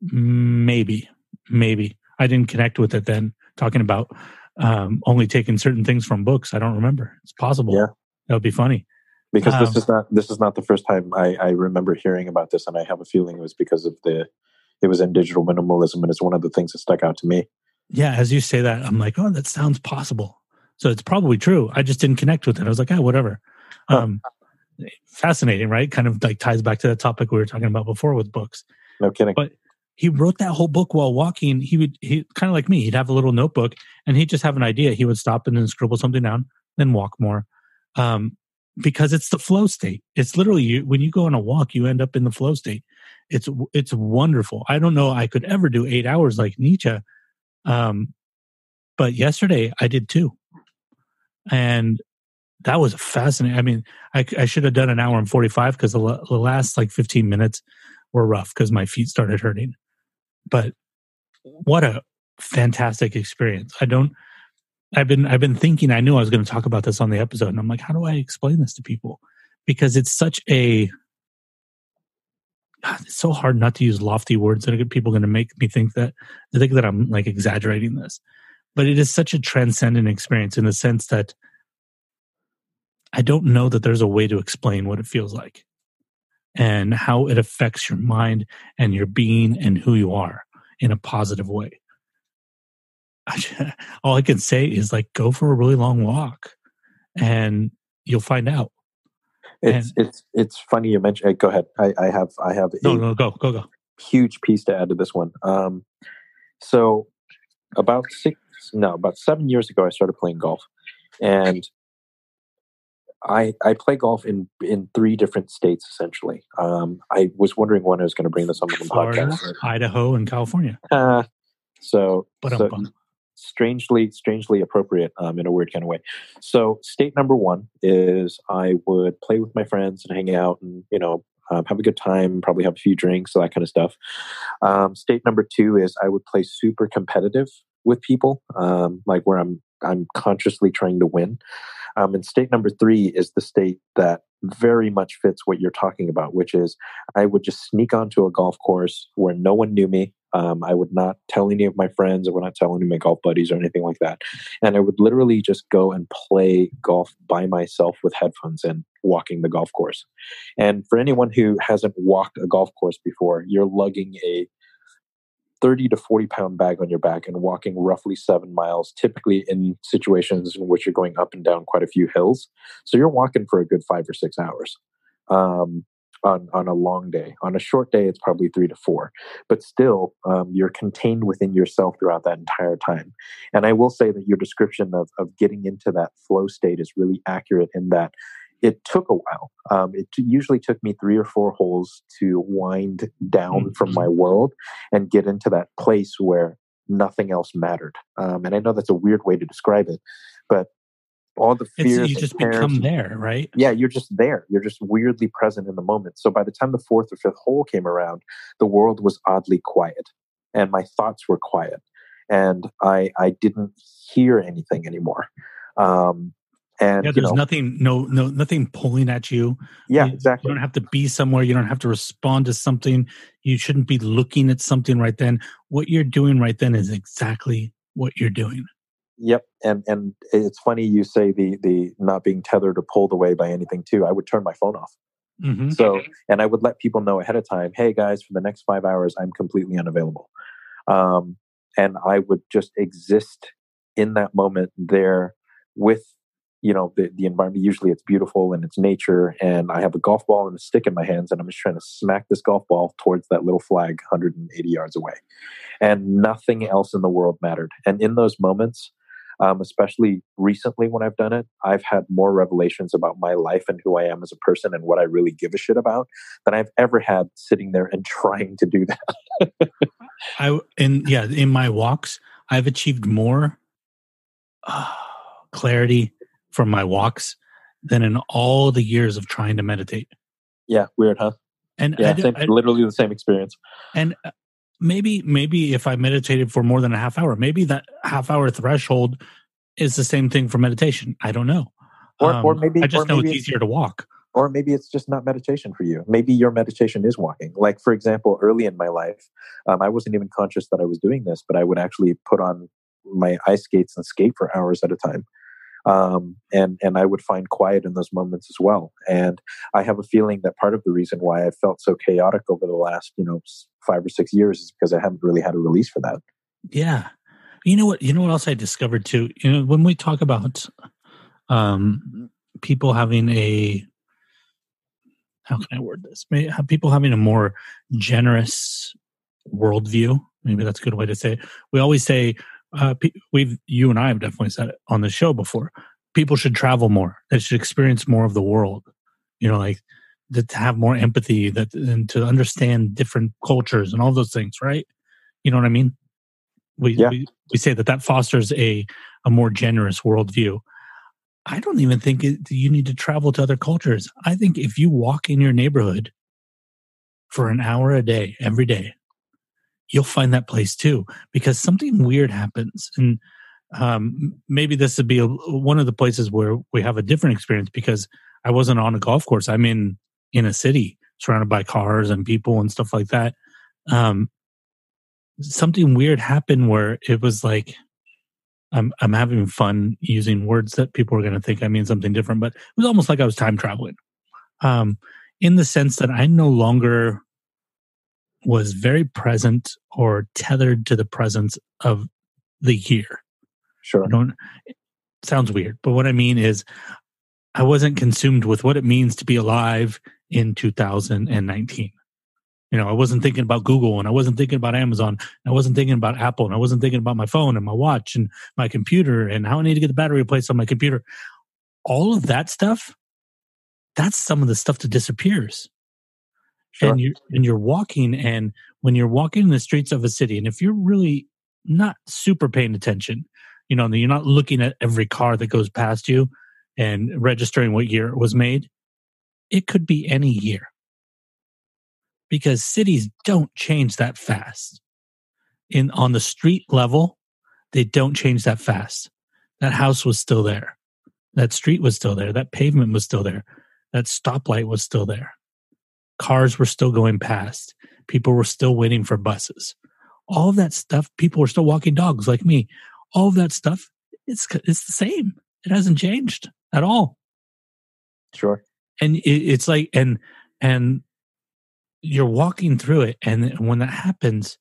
Maybe, maybe I didn't connect with it then. Talking about um, only taking certain things from books, I don't remember. It's possible. Yeah. that would be funny. Because Um, this is not this is not the first time I, I remember hearing about this, and I have a feeling it was because of the it was in digital minimalism, and it's one of the things that stuck out to me. Yeah, as you say that, I'm like, oh, that sounds possible. So it's probably true. I just didn't connect with it. I was like, oh, whatever. Um, fascinating, right? Kind of like ties back to the topic we were talking about before with books. No kidding. But he wrote that whole book while walking. He would he kind of like me. He'd have a little notebook and he'd just have an idea. He would stop and then scribble something down, then walk more. Um, because it's the flow state. It's literally you when you go on a walk, you end up in the flow state. It's it's wonderful. I don't know I could ever do eight hours like Nietzsche. Um, but yesterday I did two. And that was fascinating. I mean, I, I should have done an hour and 45 because the, la- the last like 15 minutes were rough because my feet started hurting. But what a fantastic experience. I don't, I've been, I've been thinking, I knew I was going to talk about this on the episode. And I'm like, how do I explain this to people? Because it's such a, God, it's so hard not to use lofty words that are people going to make me think that think that I'm like exaggerating this. But it is such a transcendent experience in the sense that I don't know that there's a way to explain what it feels like and how it affects your mind and your being and who you are in a positive way. <laughs> All I can say is like go for a really long walk and you'll find out. It's it's it's funny you mentioned. Go ahead. I, I have I have a No, no, go, go, go. huge piece to add to this one. Um, so about six, no, about seven years ago, I started playing golf, and I I play golf in in three different states essentially. Um, I was wondering when I was going to bring this on the Florida, podcast. Idaho, and California. Uh, so, But so strangely strangely appropriate um, in a weird kind of way. So state number one is I would play with my friends and hang out and you know um, have a good time, probably have a few drinks, that kind of stuff. Um, state number two is I would play super competitive with people, um, like where I'm I'm consciously trying to win. Um, and state number three is the state that very much fits what you're talking about, which is I would just sneak onto a golf course where no one knew me. Um, I would not tell any of my friends. I would not tell any of my golf buddies or anything like that. And I would literally just go and play golf by myself with headphones in, walking the golf course. And for anyone who hasn't walked a golf course before, you're lugging a 30 to 40 pound bag on your back and walking roughly seven miles, typically in situations in which you're going up and down quite a few hills. So you're walking for a good five or six hours. Um, on, on a long day. On a short day, it's probably three to four. But still, um, you're contained within yourself throughout that entire time. And I will say that your description of, of getting into that flow state is really accurate in that it took a while. Um, it usually took me three or four holes to wind down from my world and get into that place where nothing else mattered. Um, and I know that's a weird way to describe it, but all the it's, fears, you just cares- become there, right? yeah, you're just there. You're just weirdly present in the moment. So by the time the fourth or fifth hole came around, the world was oddly quiet, and my thoughts were quiet, and I I didn't hear anything anymore. Um, and Yeah, you there's know, nothing, no, no, nothing pulling at you. yeah, You- exactly. You don't have to be somewhere. You don't have to respond to something. You shouldn't be looking at something right then. What you're doing right then is exactly what you're doing. Yep, and and it's funny you say the the not being tethered or pulled away by anything too. I would turn my phone off. hmm So, and I would let people know ahead of time, hey guys, for the next five hours, I'm completely unavailable. Um, and I would just exist in that moment there with, you know, the, the environment. Usually it's beautiful and it's nature. And I have a golf ball and a stick in my hands, and I'm just trying to smack this golf ball towards that little flag 180 yards away. And nothing else in the world mattered. And in those moments, um, especially recently when I've done it, I've had more revelations about my life and who I am as a person and what I really give a shit about than I've ever had sitting there and <laughs> trying to do that. I and yeah, in my walks, I've achieved more uh, clarity from my walks than in all the years of trying to meditate. Yeah, weird, huh? And Yeah, I, same, I- literally the same experience. and uh, maybe maybe if I meditated for more than a half hour, maybe that half hour threshold is the same thing for meditation. I don't know. Or, or Um, maybe, I just or know it's easier to walk. or maybe it's just not meditation for you. Maybe your meditation is walking. Like for example, early in my life, um, I wasn't even conscious that I was doing this, but I would actually put on my ice skates and skate for hours at a time. Um, and and I would find quiet in those moments as well. And I have a feeling that part of the reason why I felt so chaotic over the last you know five or six years is because I haven't really had a release for that. Yeah. You know what? You know what else I discovered too. You know, when we talk about um, people having a how can I word this? May have people having a more generous worldview. Maybe that's a good way to say it. We always say uh, we've you and I have definitely said it on the show before. People should travel more. They should experience more of the world. You know, like that to have more empathy, that and to understand different cultures and all those things. Right? You know what I mean? We Yeah. we, we say that that fosters a a more generous worldview. I don't even think it, you need to travel to other cultures. I think if you walk in your neighborhood for an hour a day, every day, you'll find that place too, because something weird happens. And um, maybe this would be a, one of the places where we have a different experience because I wasn't on a golf course. I'm in in a city surrounded by cars and people and stuff like that. Um, something weird happened where it was like I'm I'm having fun using words that people are going to think I mean something different, but it was almost like I was time traveling, um, in the sense that I no longer was very present or tethered to the presence of the year. Sure. I don't. Sounds weird, but what I mean is, I wasn't consumed with what it means to be alive in 2019. You know, I wasn't thinking about Google and I wasn't thinking about Amazon. And I wasn't thinking about Apple and I wasn't thinking about my phone and my watch and my computer and how I need to get the battery replaced on my computer. All of that stuff, that's some of the stuff that disappears. Sure. And you and you're walking and when you're walking in the streets of a city, and if you're really not super paying attention, you know, you're not looking at every car that goes past you and registering what year it was made, it could be any year because cities don't change that fast. In on the street level, they don't change that fast. That house was still there. That street was still there. That pavement was still there. That stoplight was still there. Cars were still going past. People were still waiting for buses. All of that stuff, people were still walking dogs like me. All of that stuff, it's it's the same. It hasn't changed at all Sure. and it, it's like and and you're walking through it and when that happens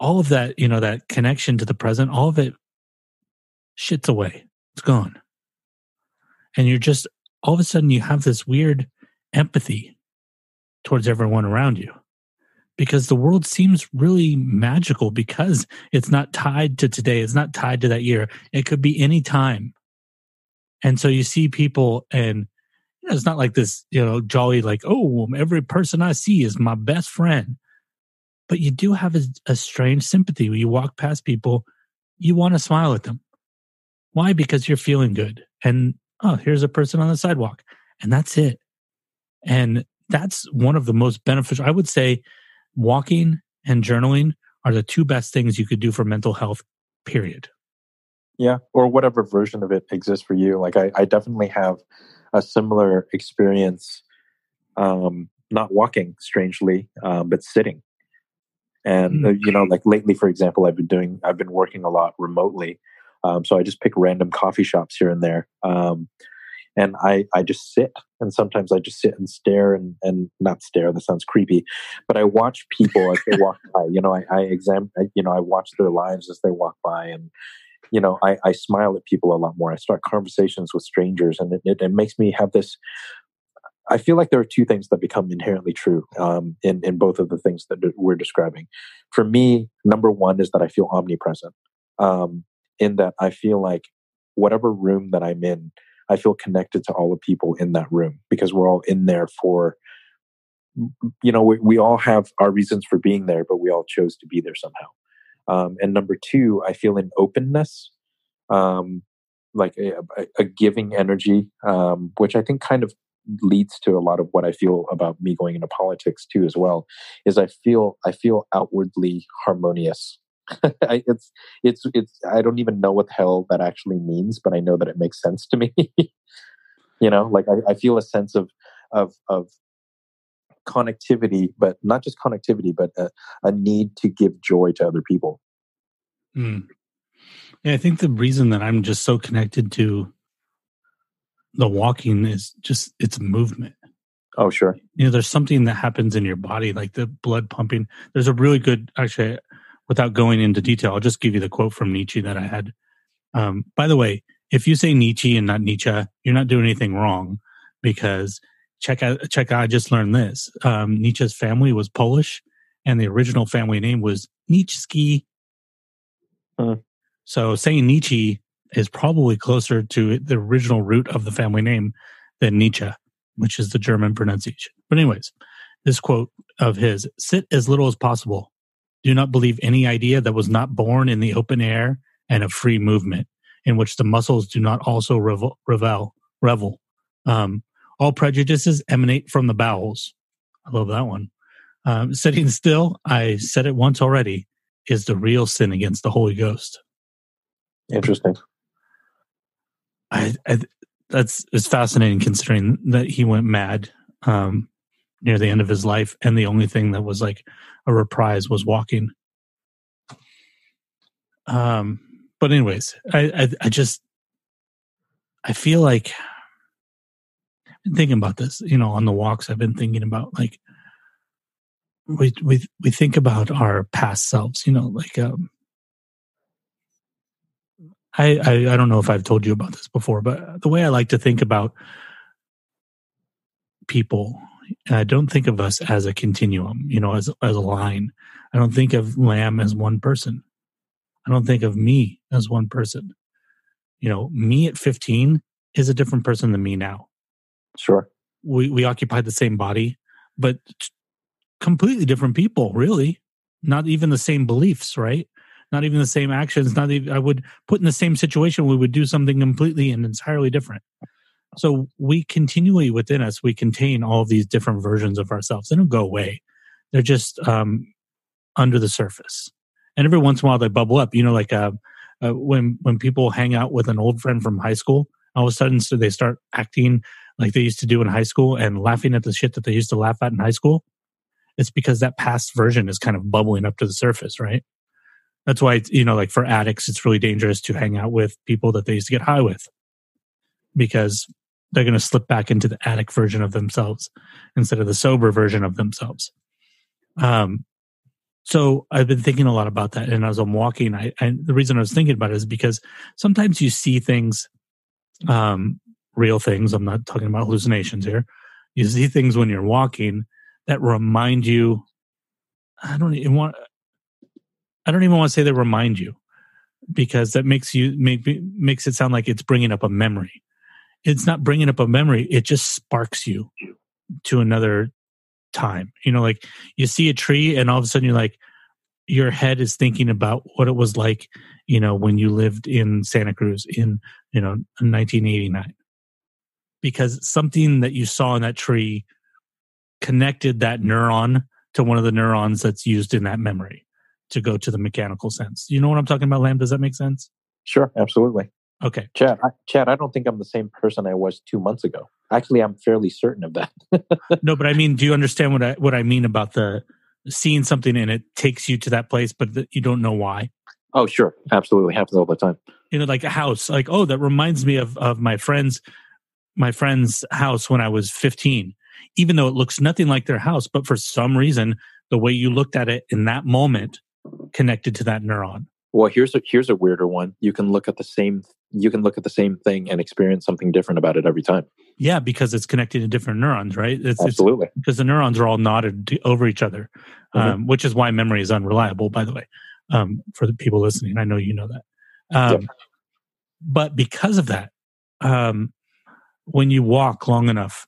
all of that you know that connection to the present all of it shits away it's gone and you're just all of a sudden you have this weird empathy towards everyone around you because the world seems really magical because it's not tied to today it's not tied to that year it could be any time and so you see people and you know, it's not like this, you know, jolly, like, oh, every person I see is my best friend. But you do have a, a strange sympathy when you walk past people, you want to smile at them. Why? Because you're feeling good. And oh, here's a person on the sidewalk. And that's it. And that's one of the most beneficial. I would say walking and journaling are the two best things you could do for mental health, period. Yeah, or whatever version of it exists for you. Like I, I definitely have a similar experience, um, not walking, strangely, um, but sitting. And Mm. uh, you know, like lately, for example, I've been doing, I've been working a lot remotely, um, so I just pick random coffee shops here and there, um, and I, I just sit. And sometimes I just sit and stare and and not stare. That sounds creepy, but I watch people as they walk by. You know, I, I examine, you know, I watch their lives as they walk by, and you know, I, I smile at people a lot more. I start conversations with strangers, and it, it, it makes me have this. I feel like there are two things that become inherently true um, in in both of the things that we're describing. For me, number one is that I feel omnipresent. Um, in that I feel like whatever room that I'm in, I feel connected to all the people in that room because we're all in there for. You know, we, we all have our reasons for being there, but we all chose to be there somehow. Um, and number two, I feel an openness um, like a, a, giving energy, um, which I think kind of leads to a lot of what I feel about me going into politics too, as well. Is I feel I feel outwardly harmonious. <laughs> I, it's it's it's I don't even know what the hell that actually means, but I know that it makes sense to me. <laughs> you know, like I, I feel a sense of of of connectivity, but not just connectivity, but a, a need to give joy to other people. Mm. Yeah, I think the reason that I'm just so connected to the walking is just it's movement. Oh, sure. You know, there's something that happens in your body, like the blood pumping. There's a really good, actually, without going into detail, I'll just give you the quote from Nietzsche that I had. Um, by the way, if you say Nietzsche and not Nietzsche, you're not doing anything wrong because check out, check out, I just learned this. Um, Nietzsche's family was Polish and the original family name was Nietzsche. Hmm. So saying Nietzsche is probably closer to the original root of the family name than Nietzsche, which is the German pronunciation. But, anyways, this quote of his sit as little as possible. Do not believe any idea that was not born in the open air and of free movement, in which the muscles do not also revel. revel, revel. Um, all prejudices emanate from the bowels. I love that one. Um, sitting still, I said it once already, is the real sin against the Holy Ghost. Interesting. I, I that's it's fascinating considering that he went mad um, near the end of his life, and the only thing that was like a reprise was walking. Um, but anyways, I, I, I just I feel like I've been thinking about this. You know, on the walks, I've been thinking about like we we we think about our past selves. You know, like um, I, I, I don't know if I've told you about this before, but the way I like to think about people, I don't think of us as a continuum, you know, as as a line. I don't think of Lam as one person. I don't think of me as one person. You know, me at 15 is a different person than me now. Sure. We we occupy the same body, but completely different people, really. Not even the same beliefs, right? not even the same actions not even i would put in the same situation we would do something completely and entirely different so we continually within us we contain all these different versions of ourselves. They don't go away. They're just um, under the surface. And every once in a while they bubble up. You know like uh, uh, when when people hang out with an old friend from high school all of a sudden so they start acting like they used to do in high school and laughing at the shit that they used to laugh at in high school it's because that past version is kind of bubbling up to the surface right? That's why, you know, like for addicts, it's really dangerous to hang out with people that they used to get high with because they're going to slip back into the addict version of themselves instead of the sober version of themselves. Um, so I've been thinking a lot about that. And as I'm walking, I, I the reason I was thinking about it is because sometimes you see things, um, real things. I'm not talking about hallucinations here. You see things when you're walking that remind you. I don't even want. I don't even want to say they remind you because that makes you make makes it sound like it's bringing up a memory. It's not bringing up a memory. It just sparks you to another time. You know, like you see a tree and all of a sudden you're like, your head is thinking about what it was like, you know, when you lived in Santa Cruz in, you know, 1989. Because something that you saw in that tree connected that neuron to one of the neurons that's used in that memory to go to the mechanical sense. You know what I'm talking about, Lam? Does that make sense? Sure, absolutely. Okay. Chad, I, Chad, I don't think I'm the same person I was two months ago. Actually, I'm fairly certain of that. <laughs> no, but I mean, do you understand what I what I mean about the seeing something and it takes you to that place, but the, you don't know why? Oh, sure, absolutely, happens all the time. You know, like a house. Like, oh, that reminds me of of my friends, my friend's house when I was 15. Even though it looks nothing like their house, but for some reason, the way you looked at it in that moment connected to that neuron. Well, here's a here's a weirder one. You can look at the same you can look at the same thing and experience something different about it every time. Yeah, because it's connected to different neurons, right? It's, Absolutely. It's, because the neurons are all knotted over each other, mm-hmm. um, which is why memory is unreliable. By the way, um, for the people listening, I know you know that. Um, But because of that, um, when you walk long enough,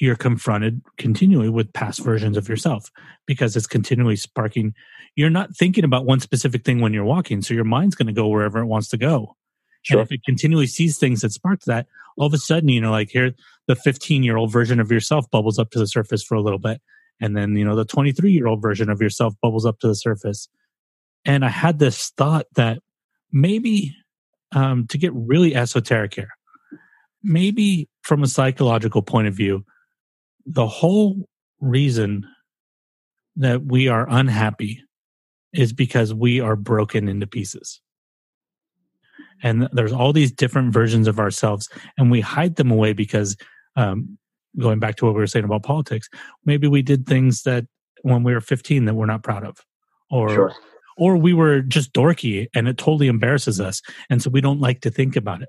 you're confronted continually with past versions of yourself because it's continually sparking. You're not thinking about one specific thing when you're walking, so your mind's going to go wherever it wants to go. Sure. And if it continually sees things that spark that, all of a sudden, you know, like here, the 15 year old version of yourself bubbles up to the surface for a little bit. And then, you know, the 23 year old version of yourself bubbles up to the surface. And I had this thought that maybe um, to get really esoteric here, maybe from a psychological point of view, the whole reason that we are unhappy is because we are broken into pieces. And there's all these different versions of ourselves, and we hide them away because, um, going back to what we were saying about politics, maybe we did things that when we were 15 that we're not proud of, or Sure. or we were just dorky and it totally embarrasses us, and so we don't like to think about it.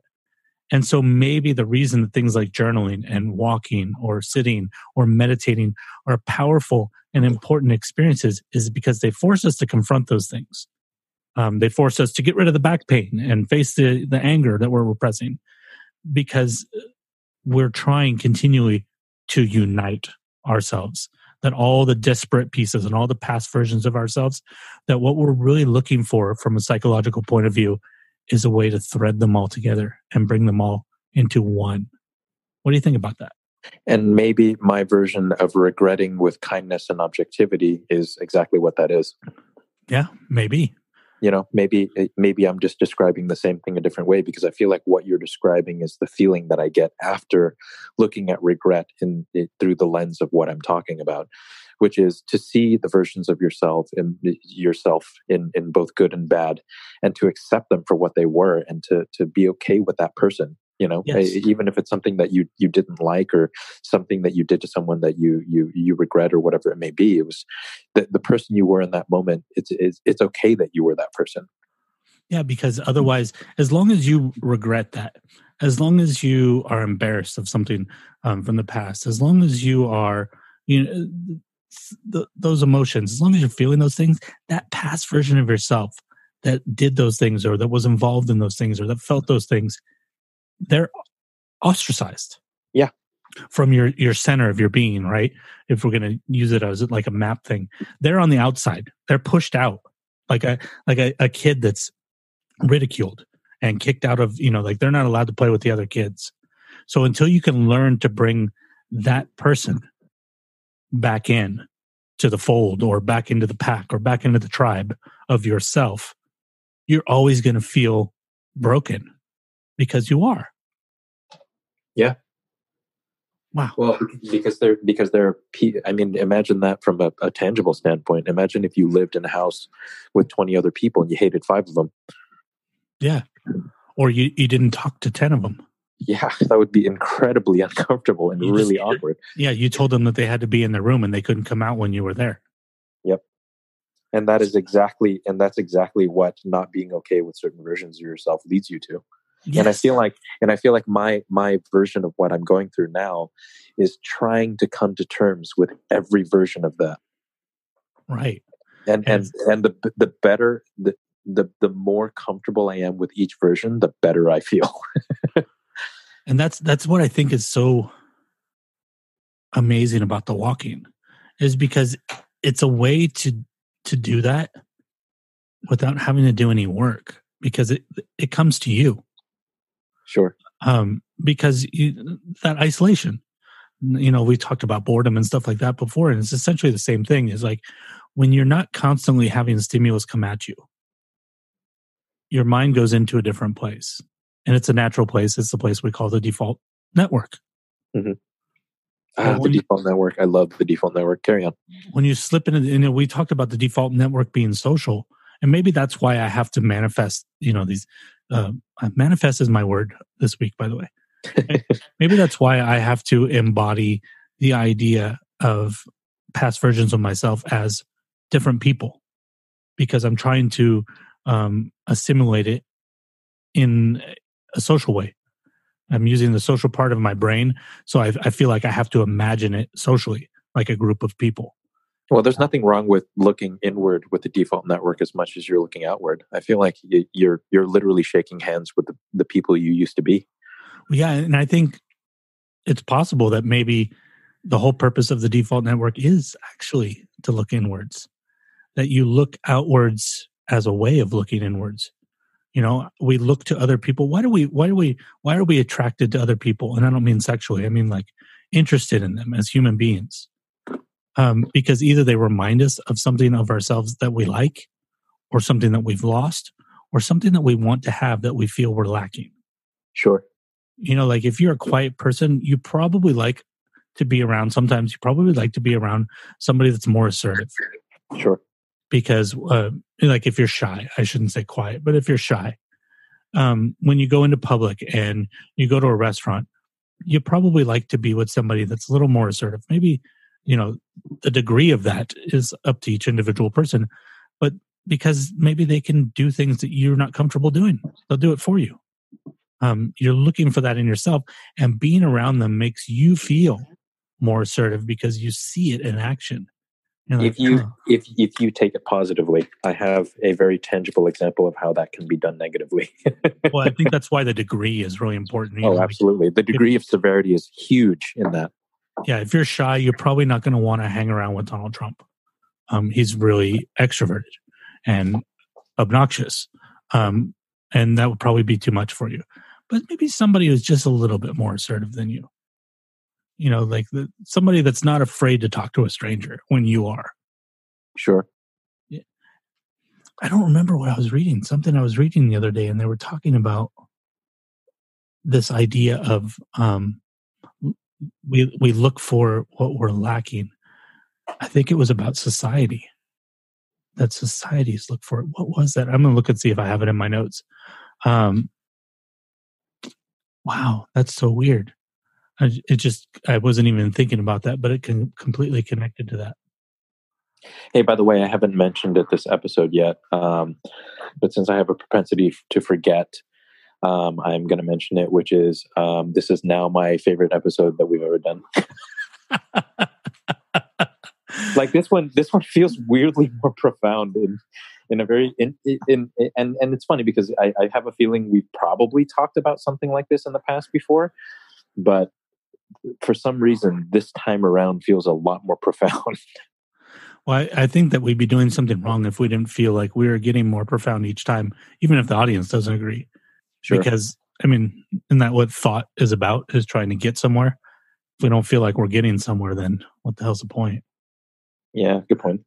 And so maybe the reason that things like journaling and walking or sitting or meditating are powerful and important experiences is because they force us to confront those things. Um, they force us to get rid of the back pain and face the, the anger that we're repressing because we're trying continually to unite ourselves. That all the disparate pieces and all the past versions of ourselves, that what we're really looking for from a psychological point of view is a way to thread them all together and bring them all into one. What do you think about that? And maybe my version of regretting with kindness and objectivity is exactly what that is. Yeah, maybe. You know, maybe eh, maybe I'm just describing the same thing a different way because I feel like what you're describing is the feeling that I get after looking at regret in it, through the lens of what I'm talking about, which is to see the versions of yourself in eh, yourself in in both good and bad, and to accept them for what they were, and to to be okay with that person you know Yes. e- even if it's something that you you didn't like or something that you did to someone that you you you regret or whatever it may be it was the, the person you were in that moment it's, it's it's okay that you were that person Yeah, because otherwise, as long as you regret that, as long as you are embarrassed of something um, from the past, as long as you are, you know, th- those emotions, as long as you're feeling those things, that past version of yourself that did those things or that was involved in those things or that felt those things, they're ostracized. Yeah. From your your center of your being, right? If we're going to use it as like a map thing, they're on the outside. They're pushed out, like a like a, a kid that's ridiculed and kicked out of you know like they're not allowed to play with the other kids so until you can learn to bring that person back in to the fold or back into the pack or back into the tribe of yourself you're always going to feel broken because you are. Yeah. wow. Well because they're because they're i mean imagine that from a, a tangible standpoint. Imagine if you lived in a house with 20 other people and you hated five of them. Yeah. Or you, you didn't talk to 10 of them. Yeah <laughs> that would be incredibly <laughs> uncomfortable and You just- really <laughs> awkward. Yeah you told them that they had to be in the room and they couldn't come out when you were there. Yep, and that is exactly and that's exactly what not being okay with certain versions of yourself leads you to and i feel like and i feel like my my version of what i'm going through now is trying to come to terms with every version of that. Right. And and Yes. and the the better the the the more comfortable i am with each version the better i feel. And that's that's what i think is so amazing about the walking is because it's a way to to do that without having to do any work because it it comes to you sure. Um because you, that isolation you know we talked about boredom and stuff like that before and it's essentially the same thing is like when you're not constantly having stimulus come at you your mind goes into a different place and it's a natural place it's the place we call the default network. Ah, the when you- default network i love the default network carry on. When you slip into you know we talked about the default network being social and maybe that's why i have to manifest you know these uh, manifest is my word this week by the way. <laughs> Maybe that's why i have to embody the idea of past versions of myself as different people because i'm trying to um, assimilate it in a social way. I'm using the social part of my brain so I, I feel like i have to imagine it socially like a group of people Well, there's nothing wrong with looking inward with the default network as much as you're looking outward. I feel like you're you're literally shaking hands with the, the people you used to be. Yeah, and I think it's possible that maybe the whole purpose of the default network is actually to look inwards. That you look outwards as a way of looking inwards. You know, we look to other people. Why do we? Why do we? Why are we attracted to other people? And I don't mean sexually. I mean like interested in them as human beings. Um, because either they remind us of something of ourselves that we like, or something that we've lost, or something that we want to have that we feel we're lacking. Sure. You know, like if you're a quiet person, you probably like to be around. Sometimes you probably like to be around somebody that's more assertive Sure. because uh, like if you're shy i shouldn't say quiet but if you're shy um, when you go into public and you go to a restaurant you probably like to be with somebody that's a little more assertive maybe you know the degree of that is up to each individual person but because maybe they can do things that you're not comfortable doing they'll do it for you um, you're looking for that in yourself and being around them makes you feel more assertive because you see it in action like, if you "Huh." if if you take it positively, I have a very tangible example of how that can be done negatively. <laughs> well, I think that's why the degree is really important. you oh, know, absolutely. The degree of severity is huge in that. Yeah, if you're shy, you're probably not going to want to hang around with Donald Trump. Um, he's really extroverted and obnoxious, um, and that would probably be too much for you. But maybe somebody who's just a little bit more assertive than you. You know, like the, somebody that's not afraid to talk to a stranger when you are. Sure. I don't remember what I was reading. Something I was reading the other day, and they were talking about this idea of um, we we look for what we're lacking. I think it was about society. That societies look for. What was that? I'm gonna look and see if I have it in my notes. Um, wow, that's so weird. I, it just I wasn't even thinking about that, but it can completely connected to that. Hey, by the way, I haven't mentioned it this episode yet, um, but since I have a propensity to forget, um, I'm going to mention it, which is um, this is now my favorite episode that we've ever done. <laughs> like this one, this one feels weirdly more profound in in a very in, in, in and and it's funny because I, I have a feeling we've probably talked about something like this in the past before, but for some reason this time around feels a lot more profound. <laughs> Well, I, I think that we'd be doing something wrong if we didn't feel like we were getting more profound each time, even if the audience doesn't agree. Sure. Because I mean, isn't that what thought is about? Is trying to get somewhere. If we don't feel like we're getting somewhere, then what the hell's the point? yeah, good point.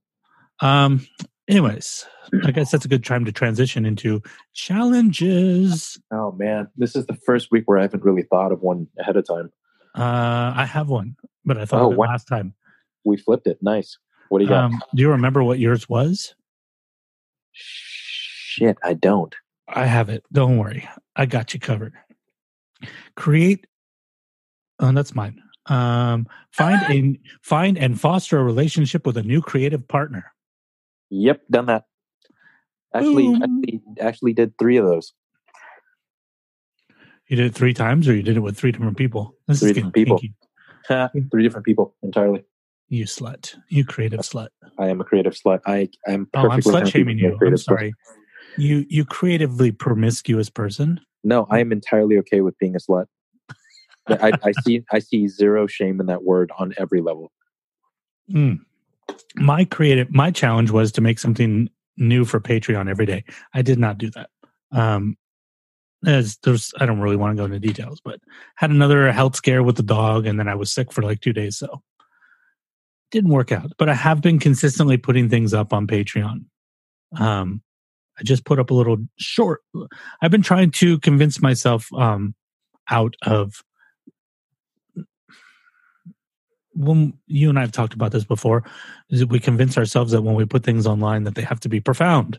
Um. Anyways, I guess that's a good time to transition into challenges. Oh man, this is the first week where I haven't really thought of one ahead of time. Uh, I have one, but I thought Oh, of it wow. last time. We flipped it. Nice. What do you got? Um, do you remember what yours was? Shit, I don't. I have it. Don't worry. I got you covered. Create. Oh, that's mine. Um, find a find and foster a relationship with a new creative partner. Yep, done that. Actually, Boom. actually, actually did three of those. You did it three times, or you did it with three different people. This Three different people. <laughs> three different people entirely. You slut. You creative slut. I am a creative slut. I am Oh, I'm slut shaming you. I'm creative slut. You you creatively promiscuous person. No, I am entirely okay with being a slut. I, I see. I see zero shame in that word on every level. Mm. My creative my challenge was to make something new for Patreon every day. I did not do that. Um as there's I don't really want to go into details, but had another health scare with the dog and then I was sick for like 2 days so didn't work out. But I have been consistently putting things up on Patreon. Um I just put up a little short I've been trying to convince myself um out of when you and I have talked about this before, is that we convince ourselves that when we put things online that they have to be profound,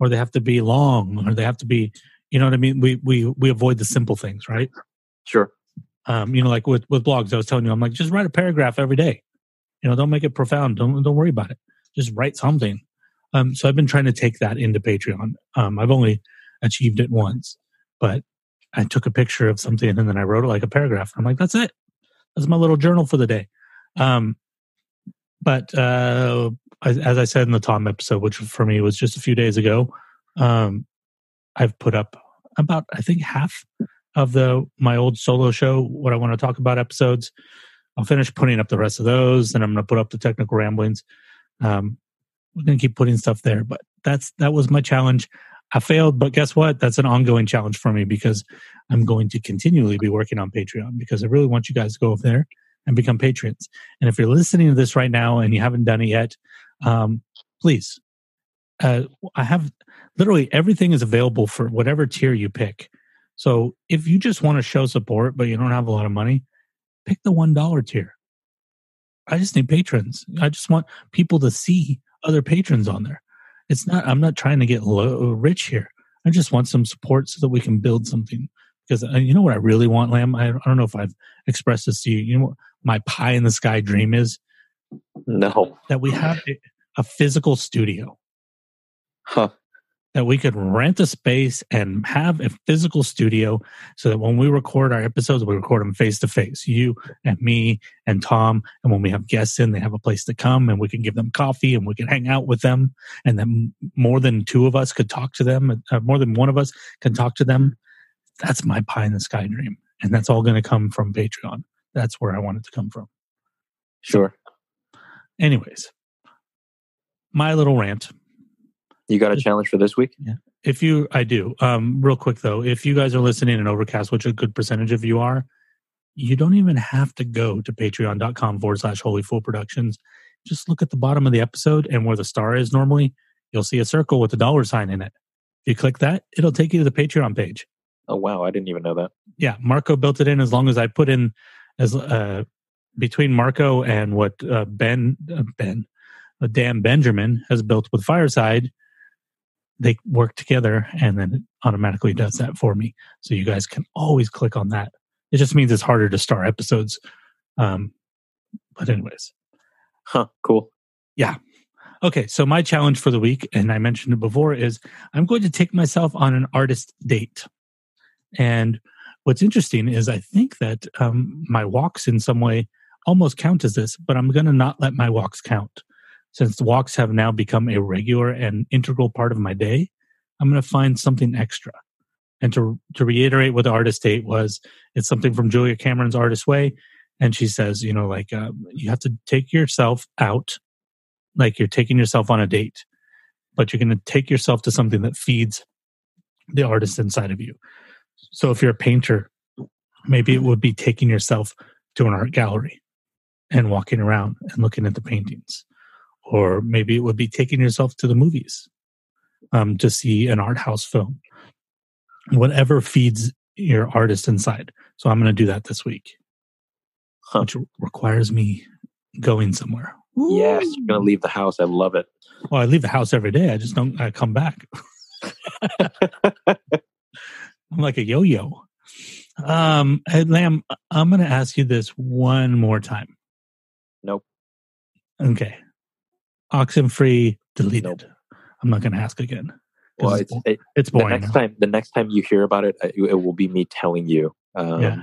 or they have to be long, or they have to be, you know what I mean? We we we avoid the simple things, right? Sure. Um, you know, like with with blogs, I was telling you, I'm like, just write a paragraph every day. You know, don't make it profound. Don't don't worry about it. Just write something. Um, so I've been trying to take that into Patreon. Um, I've only achieved it once, but I took a picture of something and then I wrote it like a paragraph. I'm like, that's it. That's my little journal for the day. Um, but uh, as, as I said in the Tom episode, which for me was just a few days ago, um, I've put up about I think half of the my old solo show. What I want to talk about episodes. I'll finish putting up the rest of those, and I'm going to put up the technical ramblings. Um, we're going to keep putting stuff there, but that's that was my challenge. I failed, but guess what? That's an ongoing challenge for me because I'm going to continually be working on Patreon because I really want you guys to go over there and become patrons. And if you're listening to this right now and you haven't done it yet, um, please. Uh, I have literally everything is available for whatever tier you pick. So if you just want to show support, but you don't have a lot of money, pick the $1 tier. I just need patrons. I just want people to see other patrons on there. It's not, I'm not trying to get low, rich here. I just want some support so that we can build something. Because uh, you know what I really want, Lam? I, I don't know if I've expressed this to you. You know what my pie in the sky dream is? No. That we have a, a physical studio Huh. That we could rent a space and have a physical studio so that when we record our episodes, we record them face to face. You and me and Tom. And when we have guests in, they have a place to come and we can give them coffee and we can hang out with them. And then more than two of us could talk to them, uh, more than one of us can talk to them. That's my pie in the sky dream. And that's all going to come from Patreon. That's where I want it to come from. Sure. Anyways, my little rant. You got a challenge for this week? If you, I do. Um, real quick though, if you guys are listening in Overcast, which a good percentage of you are, you don't even have to go to patreon.com forward slash holy fool productions. Just look at the bottom of the episode and where the star is normally, you'll see a circle with a dollar sign in it. If you click that, it'll take you to the Patreon page. Oh wow, I didn't even know that. Yeah, Marco built it in as long as I put in as uh, between Marco and what uh, Ben uh, Ben uh, Dan Benjamin has built with Fireside, they work together, and then it automatically does that for me. So you guys can always click on that. It just means it's harder to star episodes. Um, but anyways, Huh, cool. Yeah. Okay. So my challenge for the week, and I mentioned it before, is I'm going to take myself on an artist date. And what's interesting is I think that um, my walks in some way almost count as this, but I'm going to not let my walks count. Since walks have now become a regular and integral part of my day, I'm going to find something extra. And to to reiterate what the artist date was, it's something from Julia Cameron's Artist Way, and she says, you know, like uh, you have to take yourself out, like you're taking yourself on a date, but you're going to take yourself to something that feeds the artist inside of you. So if you're a painter, maybe it would be taking yourself to an art gallery and walking around and looking at the paintings. Or maybe it would be taking yourself to the movies um, to see an art house film. Whatever feeds your artist inside. So I'm going to do that this week, Huh. which requires me going somewhere. Yes, Woo! you're gonna leave the house. I love it. Well, I leave the house every day. I just don't I come back. <laughs> I'm like a yo-yo. Um, hey, Lam, I'm going to ask you this one more time. Nope. Okay. Oxen free deleted. Nope. I'm not going to ask again. Well, it's, it, it's the boring. next time. The next time you hear about it, it, it will be me telling you. Um, Yeah.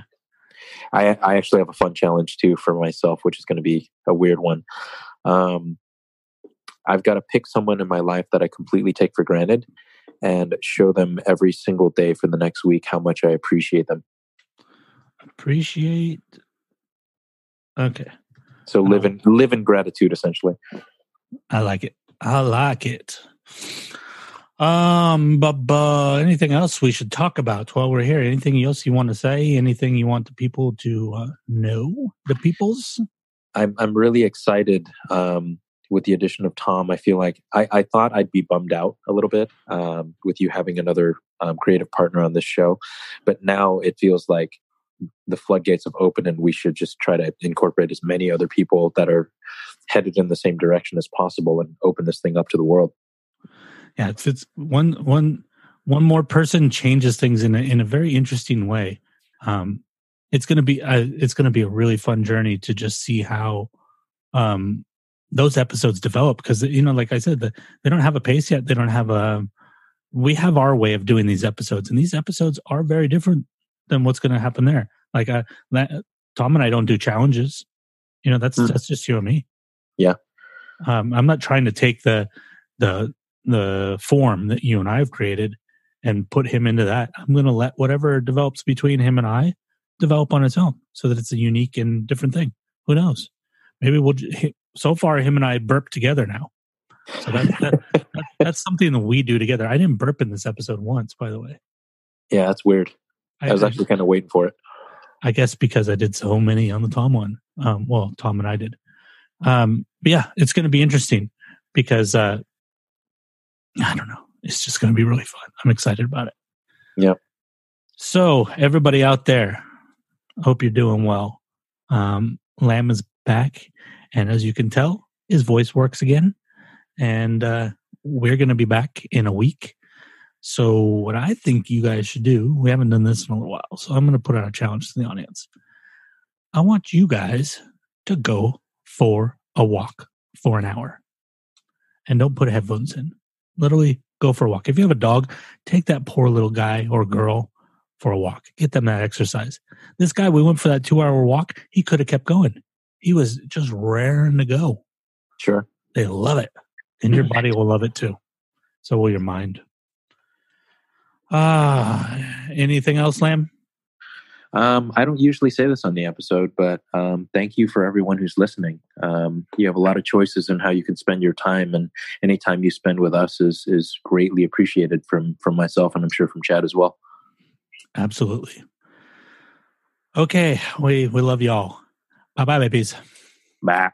I I actually have a fun challenge too for myself, which is going to be a weird one. Um, I've got to pick someone in my life that I completely take for granted, and show them every single day for the next week how much I appreciate them. Appreciate. Okay. So live in live in gratitude, essentially. I like it. I like it. Um, but, but anything else we should talk about while we're here? Anything else you want to say? Anything you want the people to uh, know? The peoples? I'm I'm really excited um, with the addition of Tom. I feel like I, I thought I'd be bummed out a little bit um, with you having another um, creative partner on this show, but now it feels like the floodgates have opened, and we should just try to incorporate as many other people that are headed in the same direction as possible and open this thing up to the world. Yeah, it's, it's one one one more person changes things in a, in a very interesting way. Um, it's gonna be uh, it's gonna be a really fun journey to just see how um, those episodes develop because you know, like I said, the, they don't have a pace yet. They don't have a. We have our way of doing these episodes, and these episodes are very different than what's going to happen there. Like uh, that, Tom and I don't do challenges. You know, that's Mm. that's just you and me. Yeah. Um, I'm not trying to take the the the form that you and I have created and put him into that. I'm going to let whatever develops between him and I develop on its own, so that it's a unique and different thing. Who knows? Maybe we'll. So far, him and I burp together now. So that, that <laughs> That's something that we do together. I didn't burp in this episode once, by the way. Yeah, that's weird. I, was actually kind of waiting for it. I guess because I did so many on the Tom one. Um, well, Tom and I did. Um, but yeah, it's going to be interesting because uh, I don't know. It's just going to be really fun. I'm excited about it. Yep. So everybody out there, I hope you're doing well. Um, Lam is back, and as you can tell, his voice works again. And uh, we're going to be back in a week. So, what I think you guys should do, we haven't done this in a little while. So, I'm going to put out a challenge to the audience. I want you guys to go for a walk for an hour and don't put headphones in. Literally go for a walk. If you have a dog, take that poor little guy or girl for a walk. Get them that exercise. This guy, we went for that two hour walk. He could have kept going. He was just raring to go. Sure. They love it. And your body will love it too. So will your mind. Ah, anything else, Lam? Um, I don't usually say this on the episode, but um, thank you for everyone who's listening. Um, you have a lot of choices in how you can spend your time, and any time you spend with us is is greatly appreciated from from myself, and I'm sure from Chad as well. Absolutely. Okay, we we love y'all. Bye bye, babies. Bye.